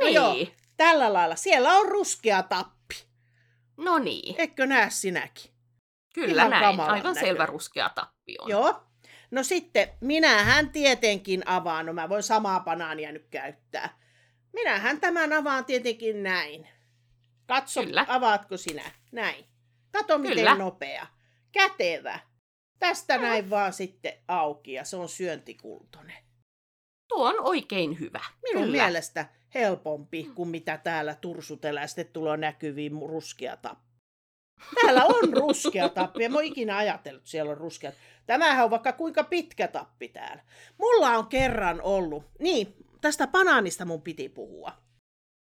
No joo, tällä lailla. Siellä on ruskea tappi. No niin. Eikö näe sinäkin? Kyllä Ihan näin, aivan näköinen. selvä ruskea tappi on. Joo, No sitten, minähän tietenkin avaan, no mä voin samaa banaania nyt käyttää. Minähän tämän avaan tietenkin näin. Katso, Kyllä. avaatko sinä? Näin. Kato, miten Kyllä. nopea. Kätevä. Tästä Kyllä. näin vaan sitten auki ja se on syöntikultonen. Tuo on oikein hyvä. Minun Kyllä. mielestä helpompi kuin mitä täällä tursutellaan. Sitten tulee näkyviin ruskea tappi. Täällä on *laughs* ruskea tappi. En ole ikinä ajatellut, että siellä on ruskea. Tämähän on vaikka kuinka pitkä tappi täällä. Mulla on kerran ollut, niin, tästä banaanista mun piti puhua.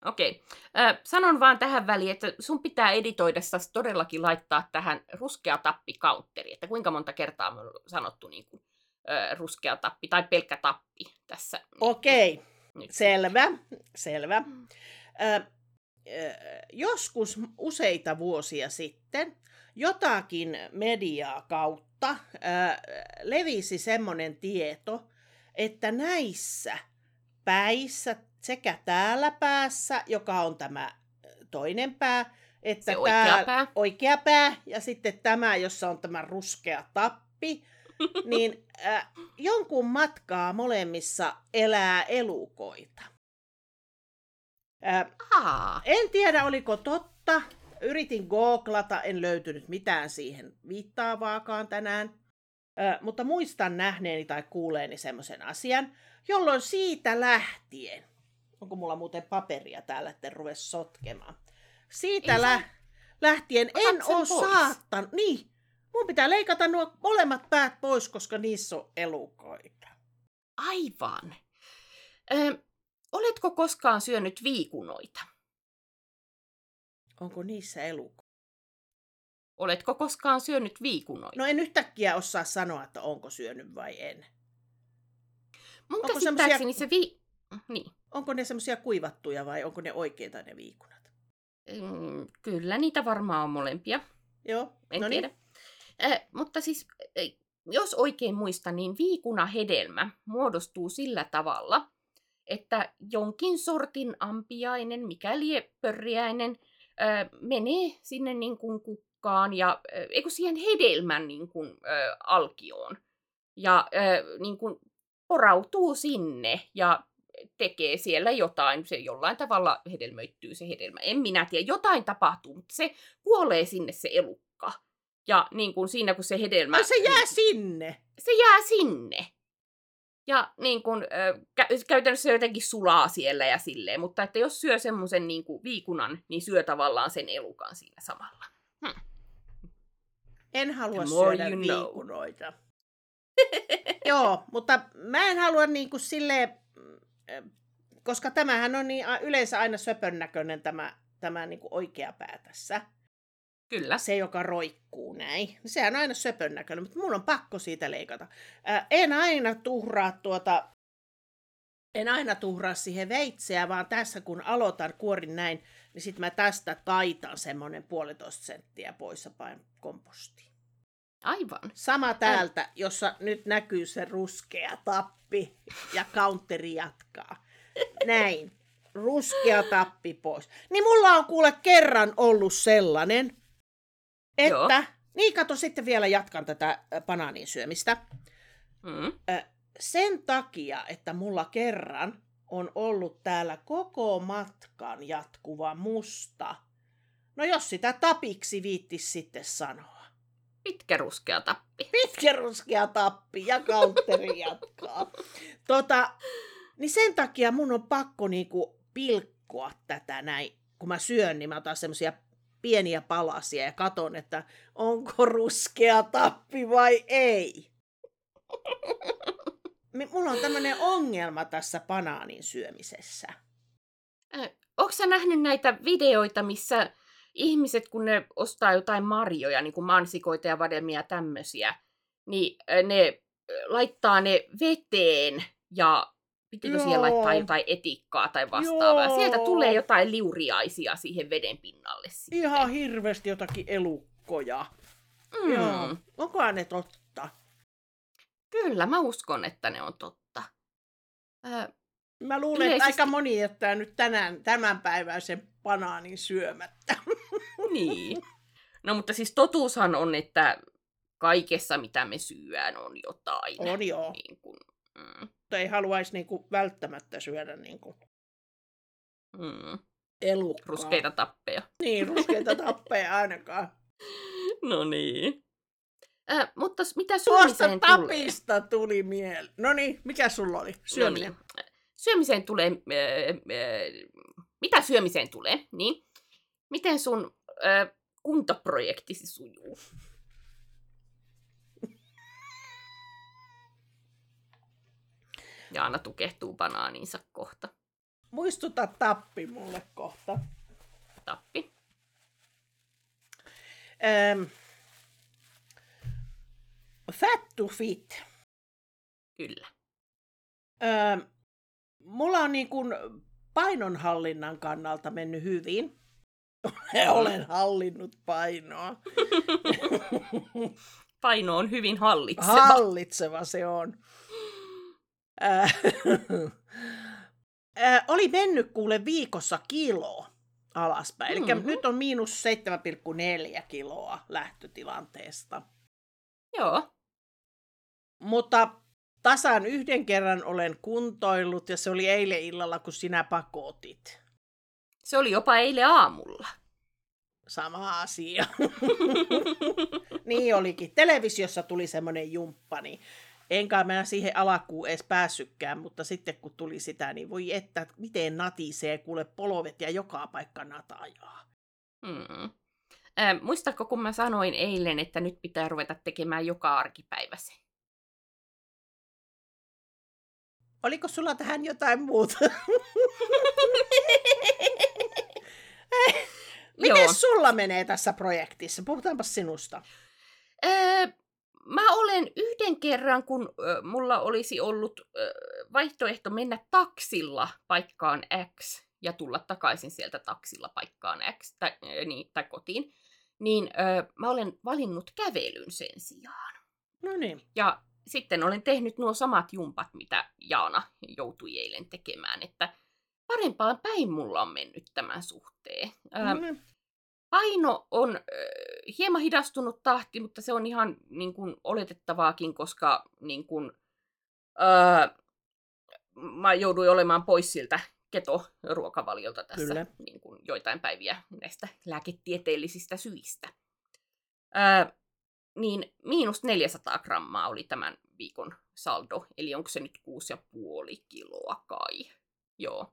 Okei. Äh, sanon vaan tähän väliin, että sun pitää editoidessa todellakin laittaa tähän ruskea tappi counteri, että kuinka monta kertaa on sanottu niin kuin, äh, ruskea tappi tai pelkkä tappi tässä. Okei, nyt. selvä, selvä. Äh, joskus useita vuosia sitten jotakin mediaa kautta ää, levisi semmoinen tieto, että näissä päissä, sekä täällä päässä, joka on tämä toinen pää, että Se oikea tää, pää. oikea pää ja sitten tämä, jossa on tämä ruskea tappi, *laughs* niin äh, jonkun matkaa molemmissa elää elukoita. Äh, en tiedä, oliko totta. Yritin googlata, en löytynyt mitään siihen viittaavaakaan tänään. Äh, mutta muistan nähneeni tai kuuleeni semmoisen asian, jolloin siitä lähtien, onko mulla muuten paperia täällä, että ruve sotkemaan. Siitä lä- lähtien en ole saattanut, niin, mun pitää leikata nuo molemmat päät pois, koska niissä on elukoita. Aivan. Ö, Oletko koskaan syönyt viikunoita? Onko niissä eluko? Oletko koskaan syönyt viikunoita? No en yhtäkkiä osaa sanoa, että onko syönyt vai en. Mun onko käsittääkseni se vi... Niin. Onko ne semmoisia kuivattuja vai onko ne oikeita ne viikunat? Mm, kyllä, niitä varmaan on molempia. Joo, en no tiedä. Niin. Äh, mutta siis, jos oikein muistan, niin viikunahedelmä muodostuu sillä tavalla, että jonkin sortin ampiainen, mikäli pörriäinen, ö, menee sinne niin kuin kukkaan ja eikö siihen hedelmän niin kuin, ö, alkioon ja ö, niin kuin porautuu sinne ja tekee siellä jotain, se jollain tavalla hedelmöittyy se hedelmä. En minä tiedä, jotain tapahtuu, mutta se kuolee sinne se elukka. Ja niin kuin siinä, kun se hedelmä... Ai se jää sinne? Se jää sinne. Ja niin kuin, kä- käytännössä se jotenkin sulaa siellä ja silleen, mutta että jos syö semmoisen niin kuin viikunan, niin syö tavallaan sen elukan siinä samalla. Hm. En halua syödä viikunoita. Joo, mutta mä en halua niin kuin silleen, mm, koska tämähän on niin yleensä aina söpön näköinen tämä, tämä niin kuin oikea pää tässä. Kyllä. Se, joka roikkuu näin. Sehän on aina söpön näköinen, mutta mulla on pakko siitä leikata. Ää, en aina tuhraa tuota, en aina tuhraa siihen veitseä, vaan tässä kun aloitan kuorin näin, niin sitten mä tästä taitan semmoinen puolitoista senttiä pois ja pain kompostiin. Aivan. Sama täältä, jossa nyt näkyy se ruskea tappi ja counteri jatkaa. Näin. Ruskea tappi pois. Niin mulla on kuule kerran ollut sellainen, että... Joo. Niin, kato, sitten vielä jatkan tätä banaanin syömistä. Mm. Sen takia, että mulla kerran on ollut täällä koko matkan jatkuva musta. No jos sitä tapiksi viittis sitten sanoa. Pitkä ruskea tappi. Pitkä ruskea tappi ja counteri jatkaa. tota, niin sen takia mun on pakko niinku pilkkoa tätä näin. Kun mä syön, niin mä otan semmosia pieniä palasia ja katon, että onko ruskea tappi vai ei. Mulla on tämmöinen ongelma tässä banaanin syömisessä. Äh, Onko sä nähnyt näitä videoita, missä ihmiset, kun ne ostaa jotain marjoja, niin kuin mansikoita ja vadelmia ja tämmöisiä, niin ne laittaa ne veteen ja pitikö Joo. siihen laittaa jotain etikkaa tai vastaavaa. Joo. Sieltä tulee jotain liuriaisia siihen veden pinnalle. Sitten. Ihan hirveästi jotakin elukkoja. Mm. Joo. Onkohan ne totta? Kyllä, mä uskon, että ne on totta. Ö, mä luulen, yleisesti... että aika moni jättää nyt tänään, tämän sen banaanin syömättä. *laughs* niin. No mutta siis totuushan on, että kaikessa mitä me syöään on jotain. On joo. Niin kuin, mm. Mutta ei haluaisi niinku välttämättä syödä niinku mm. elukkaa. Ruskeita tappeja. Niin, ruskeita tappeja ainakaan. *laughs* no niin. Äh, mutta mitä syömiseen Tuosta tapista tulee? tuli mieleen. No niin, mikä sulla oli? Syöminen. No niin. Syömiseen tulee... Äh, äh, mitä syömiseen tulee, niin miten sun kuntaprojektisi sujuu? Ja Anna tukehtuu banaaninsa kohta. Muistuta tappi mulle kohta. Tappi. Ähm, fat to fit. Kyllä. Ähm, mulla on niin kuin painonhallinnan kannalta mennyt hyvin. *laughs* Olen hallinnut painoa. *laughs* Paino on hyvin hallitseva. Hallitseva se on. *laughs* oli mennyt kuule viikossa kilo alaspäin. Mm-hmm. Eli nyt on miinus 7,4 kiloa lähtötilanteesta. Joo. Mutta tasan yhden kerran olen kuntoillut ja se oli eilen illalla, kun sinä pakotit. Se oli jopa eilen aamulla. Sama asia. *laughs* niin olikin. Televisiossa tuli semmoinen jumppa, niin enkä mä siihen alakuun edes päässytkään, mutta sitten kun tuli sitä, niin voi että, miten natisee, kuule polvet ja joka paikka natajaa. Mm. Äh, muistatko, kun mä sanoin eilen, että nyt pitää ruveta tekemään joka arkipäivä se? Oliko sulla tähän jotain muuta? *laughs* Miten Joo. sulla menee tässä projektissa? Puhutaanpa sinusta. Öö, mä olen yhden kerran, kun ö, mulla olisi ollut ö, vaihtoehto mennä taksilla paikkaan X ja tulla takaisin sieltä taksilla paikkaan X tai, ö, niin, tai kotiin, niin ö, mä olen valinnut kävelyn sen sijaan. No niin. Ja sitten olen tehnyt nuo samat jumpat, mitä Jaana joutui eilen tekemään, että parempaan päin mulla on mennyt tämän suhteen. No niin. Paino on äh, hieman hidastunut tahti, mutta se on ihan niin kuin, oletettavaakin, koska niin kuin, äh, mä jouduin olemaan pois siltä keto-ruokavaliolta tässä Kyllä. Niin kuin, joitain päiviä näistä lääketieteellisistä syistä. Äh, niin miinus 400 grammaa oli tämän viikon saldo. Eli onko se nyt 6,5 kiloa kai? Joo.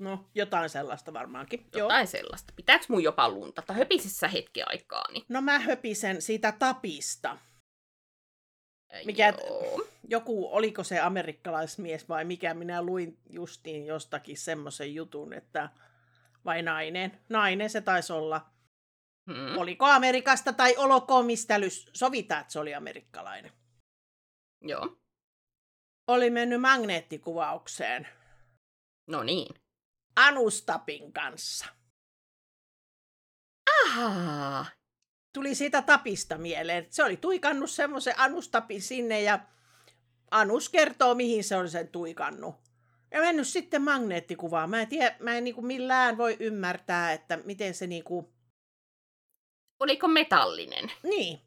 No, jotain sellaista varmaankin. Jotain Joo. sellaista. Pitääkö mun jopa luntata? Höpisissä hetki aikaa? Niin... No mä höpisen siitä tapista. Mikä, Joo. joku, oliko se amerikkalaismies vai mikä, minä luin justiin jostakin semmoisen jutun, että vai nainen, nainen se taisi olla. Hmm. Oliko Amerikasta tai olokomistälys, sovitaan, että se oli amerikkalainen. Joo. Oli mennyt magneettikuvaukseen. No niin. Anustapin kanssa. Ahaa. Tuli siitä tapista mieleen. Se oli tuikannut semmoisen Anustapin sinne ja Anus kertoo, mihin se on sen tuikannut. Ja mennyt sitten magneettikuvaan. Mä en, tiedä, mä en niinku millään voi ymmärtää, että miten se niinku... Oliko metallinen? Niin.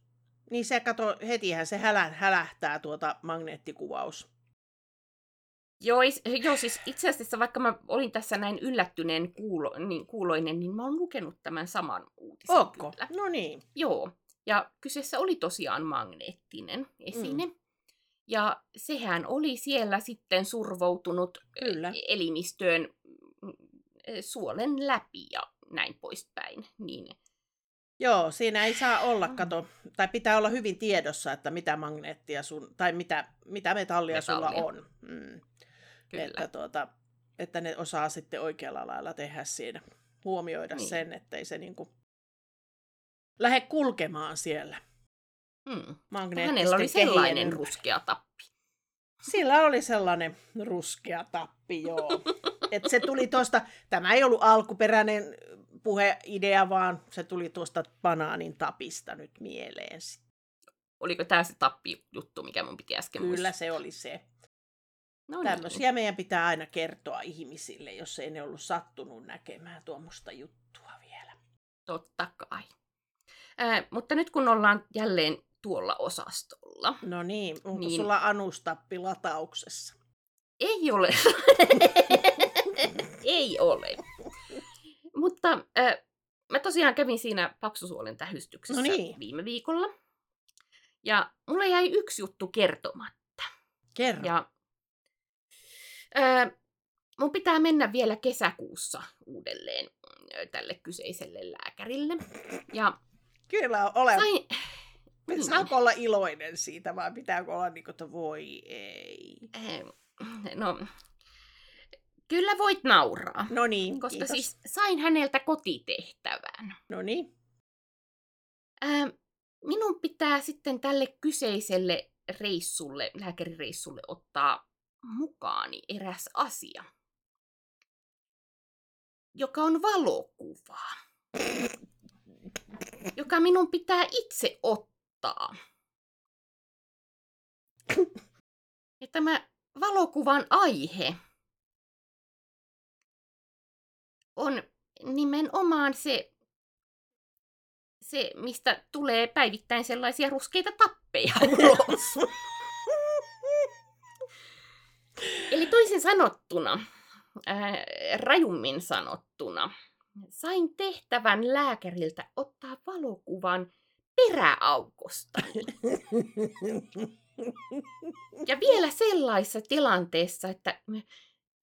Niin se kato, hetihän se hälä, hälähtää tuota magneettikuvaus. Joo, joo, siis itse asiassa vaikka mä olin tässä näin yllättyneen kuulo, niin, kuuloinen, niin mä oon lukenut tämän saman uutisen Ootko? Kyllä. No niin. Joo, ja kyseessä oli tosiaan magneettinen esine. Mm. Ja sehän oli siellä sitten survoutunut Kyllä. E, elimistöön mm, e, suolen läpi ja näin poispäin. Niin Joo, siinä ei saa olla, mm. kato, tai pitää olla hyvin tiedossa, että mitä magneettia sun, tai mitä, mitä metallia, metallia. sulla on. Mm. Kyllä. Että, tuota, että ne osaa sitten oikealla lailla tehdä siinä, huomioida niin. sen, ettei se niinku lähde kulkemaan siellä. Mm. Hänellä oli sellainen ruskea tappi. Sillä oli sellainen ruskea tappi, joo. *laughs* Et se tuli tuosta, tämä ei ollut alkuperäinen puheidea, vaan se tuli tuosta banaanin tapista nyt mieleen. Oliko tämä se tappi-juttu, mikä mun piti äsken Kyllä muistaa? se oli se. No niin. Tämmöisiä meidän pitää aina kertoa ihmisille, jos ei ne ollut sattunut näkemään tuommoista juttua vielä. Totta kai. Äh, mutta nyt kun ollaan jälleen tuolla osastolla. No niin, onko niin... sulla anustappi latauksessa? Ei ole. *laughs* ei ole. Mutta äh, mä tosiaan kävin siinä paksusuolen tähystyksessä no niin. viime viikolla. Ja mulle jäi yksi juttu kertomatta. Kerro. Ja mun pitää mennä vielä kesäkuussa uudelleen tälle kyseiselle lääkärille. Ja Kyllä, ole. Sain, Mm. Saako olla iloinen siitä vai pitääkö olla niin kuin, että voi ei? No, kyllä voit nauraa. No niin, Koska kiitos. siis sain häneltä kotitehtävän. No niin. Minun pitää sitten tälle kyseiselle reissulle, lääkärireissulle ottaa mukaani eräs asia, joka on valokuva, joka minun pitää itse ottaa. Ja tämä valokuvan aihe on nimenomaan se, se, mistä tulee päivittäin sellaisia ruskeita tappeja *laughs* ulos. Eli toisin sanottuna, ää, rajummin sanottuna, sain tehtävän lääkäriltä ottaa valokuvan peräaukosta. *laughs* Ja vielä sellaisessa tilanteessa, että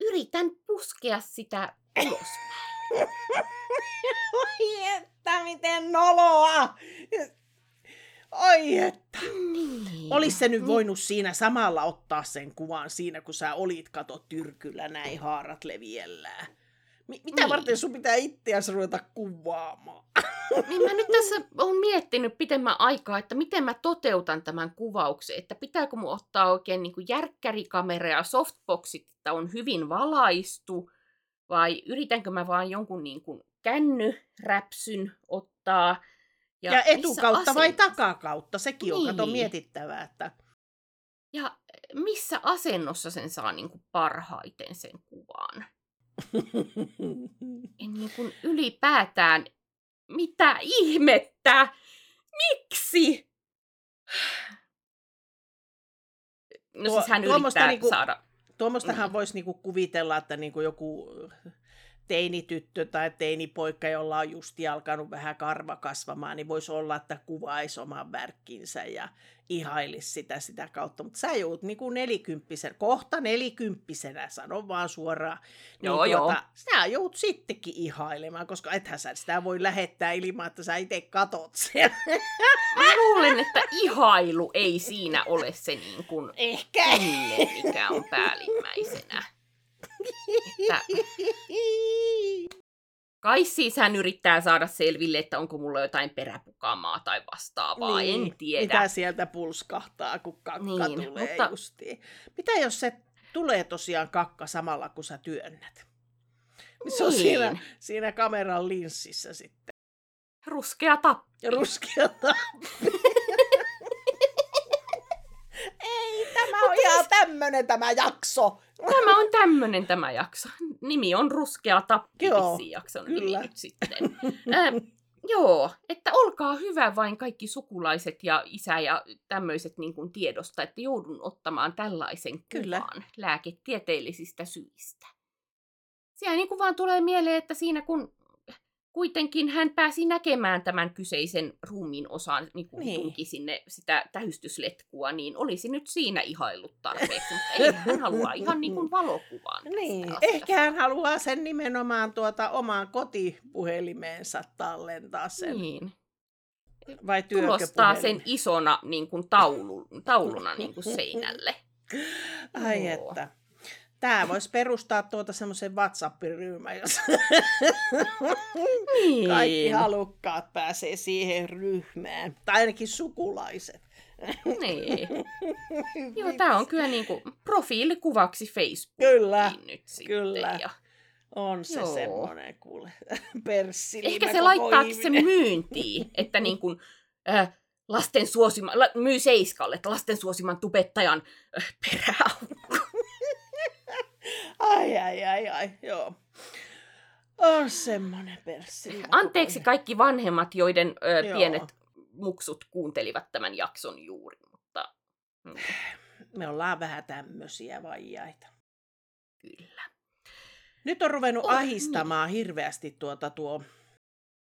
yritän puskea sitä ulospäin. *laughs* Oi että, miten noloa! Oi että. Niin. Olisi se nyt niin. voinut siinä samalla ottaa sen kuvan siinä, kun sä olit kato tyrkyllä näin haarat leviellään. M- mitä niin. varten sun pitää itseäsi ruveta kuvaamaan? Niin mä nyt tässä olen miettinyt pitemmän aikaa, että miten mä toteutan tämän kuvauksen, että pitääkö mun ottaa oikein niin järkkärikamera ja softboxit, että on hyvin valaistu, vai yritänkö mä vaan jonkun niin kuin kännyräpsyn ottaa. Ja, ja etukautta vai takakautta, sekin niin. on kato niin. mietittävää. Että... Ja missä asennossa sen saa niin kuin parhaiten sen kuvan? *laughs* En niin kuin ylipäätään, mitä ihmettä? Miksi? No Tuo, siis hän yrittää niinku, saada... Tuommoistahan niin. voisi niinku kuvitella, että niinku joku teinityttö tai teinipoika, jolla on just alkanut vähän karva kasvamaan, niin voisi olla, että kuvaisi oman värkkinsä ja ihailisi sitä sitä kautta. Mutta sä joudut niin kuin nelikymppisen, kohta nelikymppisenä, sano vaan suoraan. Niin joo, tuota, joo. Sä joudut sittenkin ihailemaan, koska ethän sä sitä voi lähettää ilman, että sä itse katot sen. Mä luulen, että ihailu ei siinä ole se niin kuin Ehkä. mikä on päällimmäisenä. Että... Kai siis hän yrittää saada selville, että onko mulla jotain peräpukamaa tai vastaavaa, niin, en tiedä. Mitä sieltä pulskahtaa, kun kakka niin, tulee mutta... justiin. Mitä jos se tulee tosiaan kakka samalla, kun sä työnnät? Niin. Se on niin. siinä, siinä kameran linssissä sitten. Ruskea tappi. Ruskea tappi. *laughs* on ihan tämmönen tämä jakso. Tämä on tämmönen tämä jakso. Nimi on Ruskea tappi jakson nimi nyt sitten. äh, joo, että olkaa hyvä vain kaikki sukulaiset ja isä ja tämmöiset niin kuin tiedosta, että joudun ottamaan tällaisen Kyllä. kuvan lääketieteellisistä syistä. Siellä niin kuin vaan tulee mieleen, että siinä kun kuitenkin hän pääsi näkemään tämän kyseisen ruumiin osan, niin kuin niin. tunki sinne sitä tähystysletkua, niin olisi nyt siinä ihaillut tarpeeksi, mutta ei hän halua ihan niin kuin valokuvan. Niin, ehkä hän haluaa sen nimenomaan tuota omaan kotipuhelimeensa tallentaa sen. Niin. Vai Tulostaa sen isona niin kuin taulu, tauluna niin kuin seinälle. Ai Joo. että. Tämä voisi perustaa tuota semmoisen WhatsApp-ryhmän, jos niin. kaikki halukkaat pääsee siihen ryhmään. Tai ainakin sukulaiset. Niin. *laughs* Joo, tämä on kyllä niin kuin profiilikuvaksi Facebookiin kyllä, nyt sitten. Kyllä. Ja... On se Joo. semmoinen, kuule, *laughs* perssilima Ehkä se laittaa sen myyntiin, että *laughs* niin kuin, äh, lasten suosima, la, myy Seiskalle, että lasten suosiman tubettajan äh, peräaukko. Ai, ai, ai, ai, joo. On semmoinen perssi. Anteeksi kaikki vanhemmat, joiden ö, pienet muksut kuuntelivat tämän jakson juuri, mutta... Mm. Me ollaan vähän tämmöisiä vaijaita. Kyllä. Nyt on ruvennut oh, ahistamaan niin. hirveästi tuota tuo,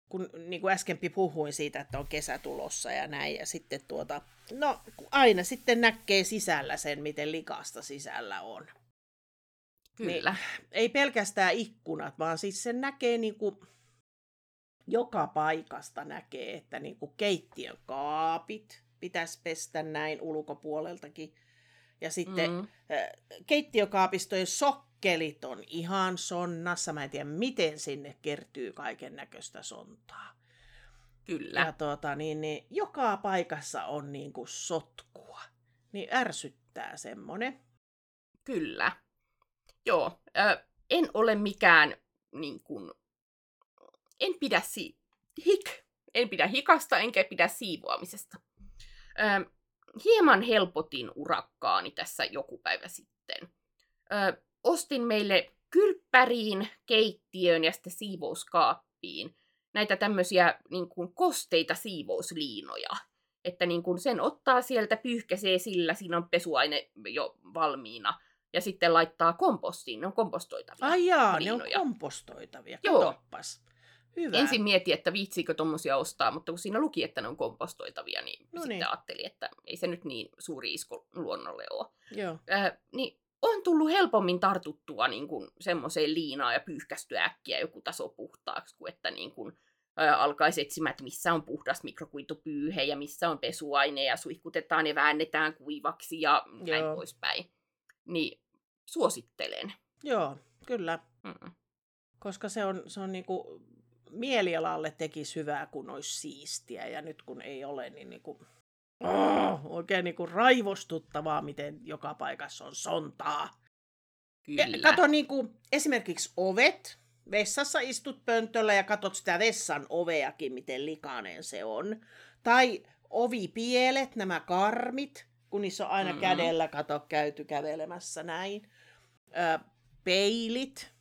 kun niin kuin äsken puhuin siitä, että on kesä tulossa ja näin, ja sitten tuota, no aina sitten näkee sisällä sen, miten likasta sisällä on. Kyllä. Niin, ei pelkästään ikkunat, vaan siis sen näkee niin kuin, joka paikasta näkee, että niin kuin keittiön kaapit pitäisi pestä näin ulkopuoleltakin. Ja sitten mm. keittiökaapistojen sokkelit on ihan sonnassa. Mä en tiedä, miten sinne kertyy kaiken näköistä sontaa. Kyllä. Ja tuota, niin, niin, joka paikassa on niin kuin sotkua. Niin ärsyttää semmonen. Kyllä. Joo, äh, en ole mikään, niin kuin, en pidä si- hik, en pidä hikasta enkä pidä siivoamisesta. Äh, hieman helpotin urakkaani tässä joku päivä sitten. Äh, ostin meille kylppäriin, keittiöön ja sitten siivouskaappiin näitä tämmöisiä niin kuin kosteita siivousliinoja. Että niin kuin sen ottaa sieltä, pyyhkäsee sillä, siinä on pesuaine jo valmiina ja sitten laittaa kompostiin. Ne on kompostoitavia. Ai jaa, ne on kompostoitavia. Katoppas. Hyvä. Ensin mietin, että viitsiikö tuommoisia ostaa, mutta kun siinä luki, että ne on kompostoitavia, niin no sitten niin. ajattelin, että ei se nyt niin suuri isku luonnolle ole. Joo. Äh, niin on tullut helpommin tartuttua niin kuin semmoiseen liinaan ja pyyhkästyä äkkiä joku taso puhtaaksi, kuin että niin kuin, äh, alkaisi etsimään, että missä on puhdas mikrokuitupyyhe ja missä on pesuaine ja suihkutetaan ja väännetään kuivaksi ja Joo. näin poispäin niin suosittelen. Joo, kyllä. Mm. Koska se on, se on niinku, mielialalle tekisi hyvää, kun olisi siistiä, ja nyt kun ei ole, niin niinku, oh, oikein niinku raivostuttavaa, miten joka paikassa on sontaa. Kyllä. Ja kato niinku, esimerkiksi ovet, vessassa istut pöntöllä ja katot sitä vessan oveakin, miten likainen se on. Tai ovipielet, nämä karmit, kun niissä on aina mm-hmm. kädellä, kato, käyty kävelemässä näin. Ö, peilit.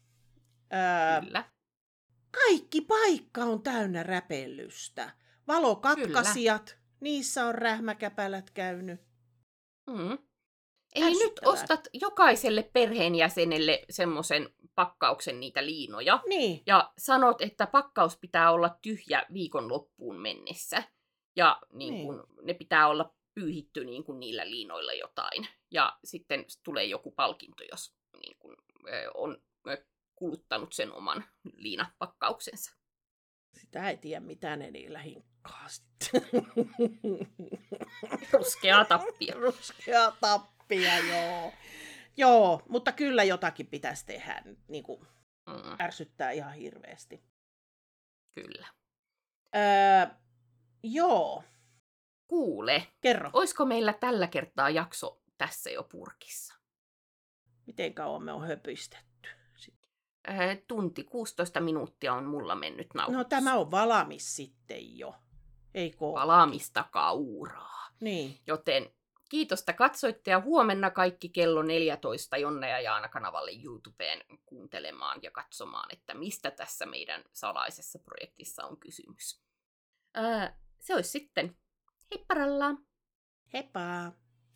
Ö, Kyllä. Kaikki paikka on täynnä räpellystä. Valokatkaisijat, Kyllä. niissä on rähmäkäpälät käynyt. Mm. Eli nyt ostat jokaiselle perheenjäsenelle semmoisen pakkauksen niitä liinoja. Niin. Ja sanot, että pakkaus pitää olla tyhjä viikonloppuun mennessä. Ja niin niin. Kun, ne pitää olla pyyhitty niin kuin niillä liinoilla jotain. Ja sitten tulee joku palkinto, jos niin kuin, on kuluttanut sen oman liinapakkauksensa. Sitä ei tiedä, mitä ne niillä hinkkaa sitten. Ruskea tappia. Ruskea tappia, joo. Joo, mutta kyllä jotakin pitäisi tehdä. Niin kuin mm. ärsyttää ihan hirveästi. Kyllä. Öö, joo. Kuule. Kerro. Olisiko meillä tällä kertaa jakso tässä jo purkissa? Miten kauan me on höpystetty? Äh, tunti 16 minuuttia on mulla mennyt nauhoitus. No tämä on valamis sitten jo. Ei Valamista kauraa. Niin. Joten kiitos, että katsoitte ja huomenna kaikki kello 14 Jonne ja Jaana kanavalle YouTubeen kuuntelemaan ja katsomaan, että mistä tässä meidän salaisessa projektissa on kysymys. Ää, se olisi sitten. Heipparalla! Heippa!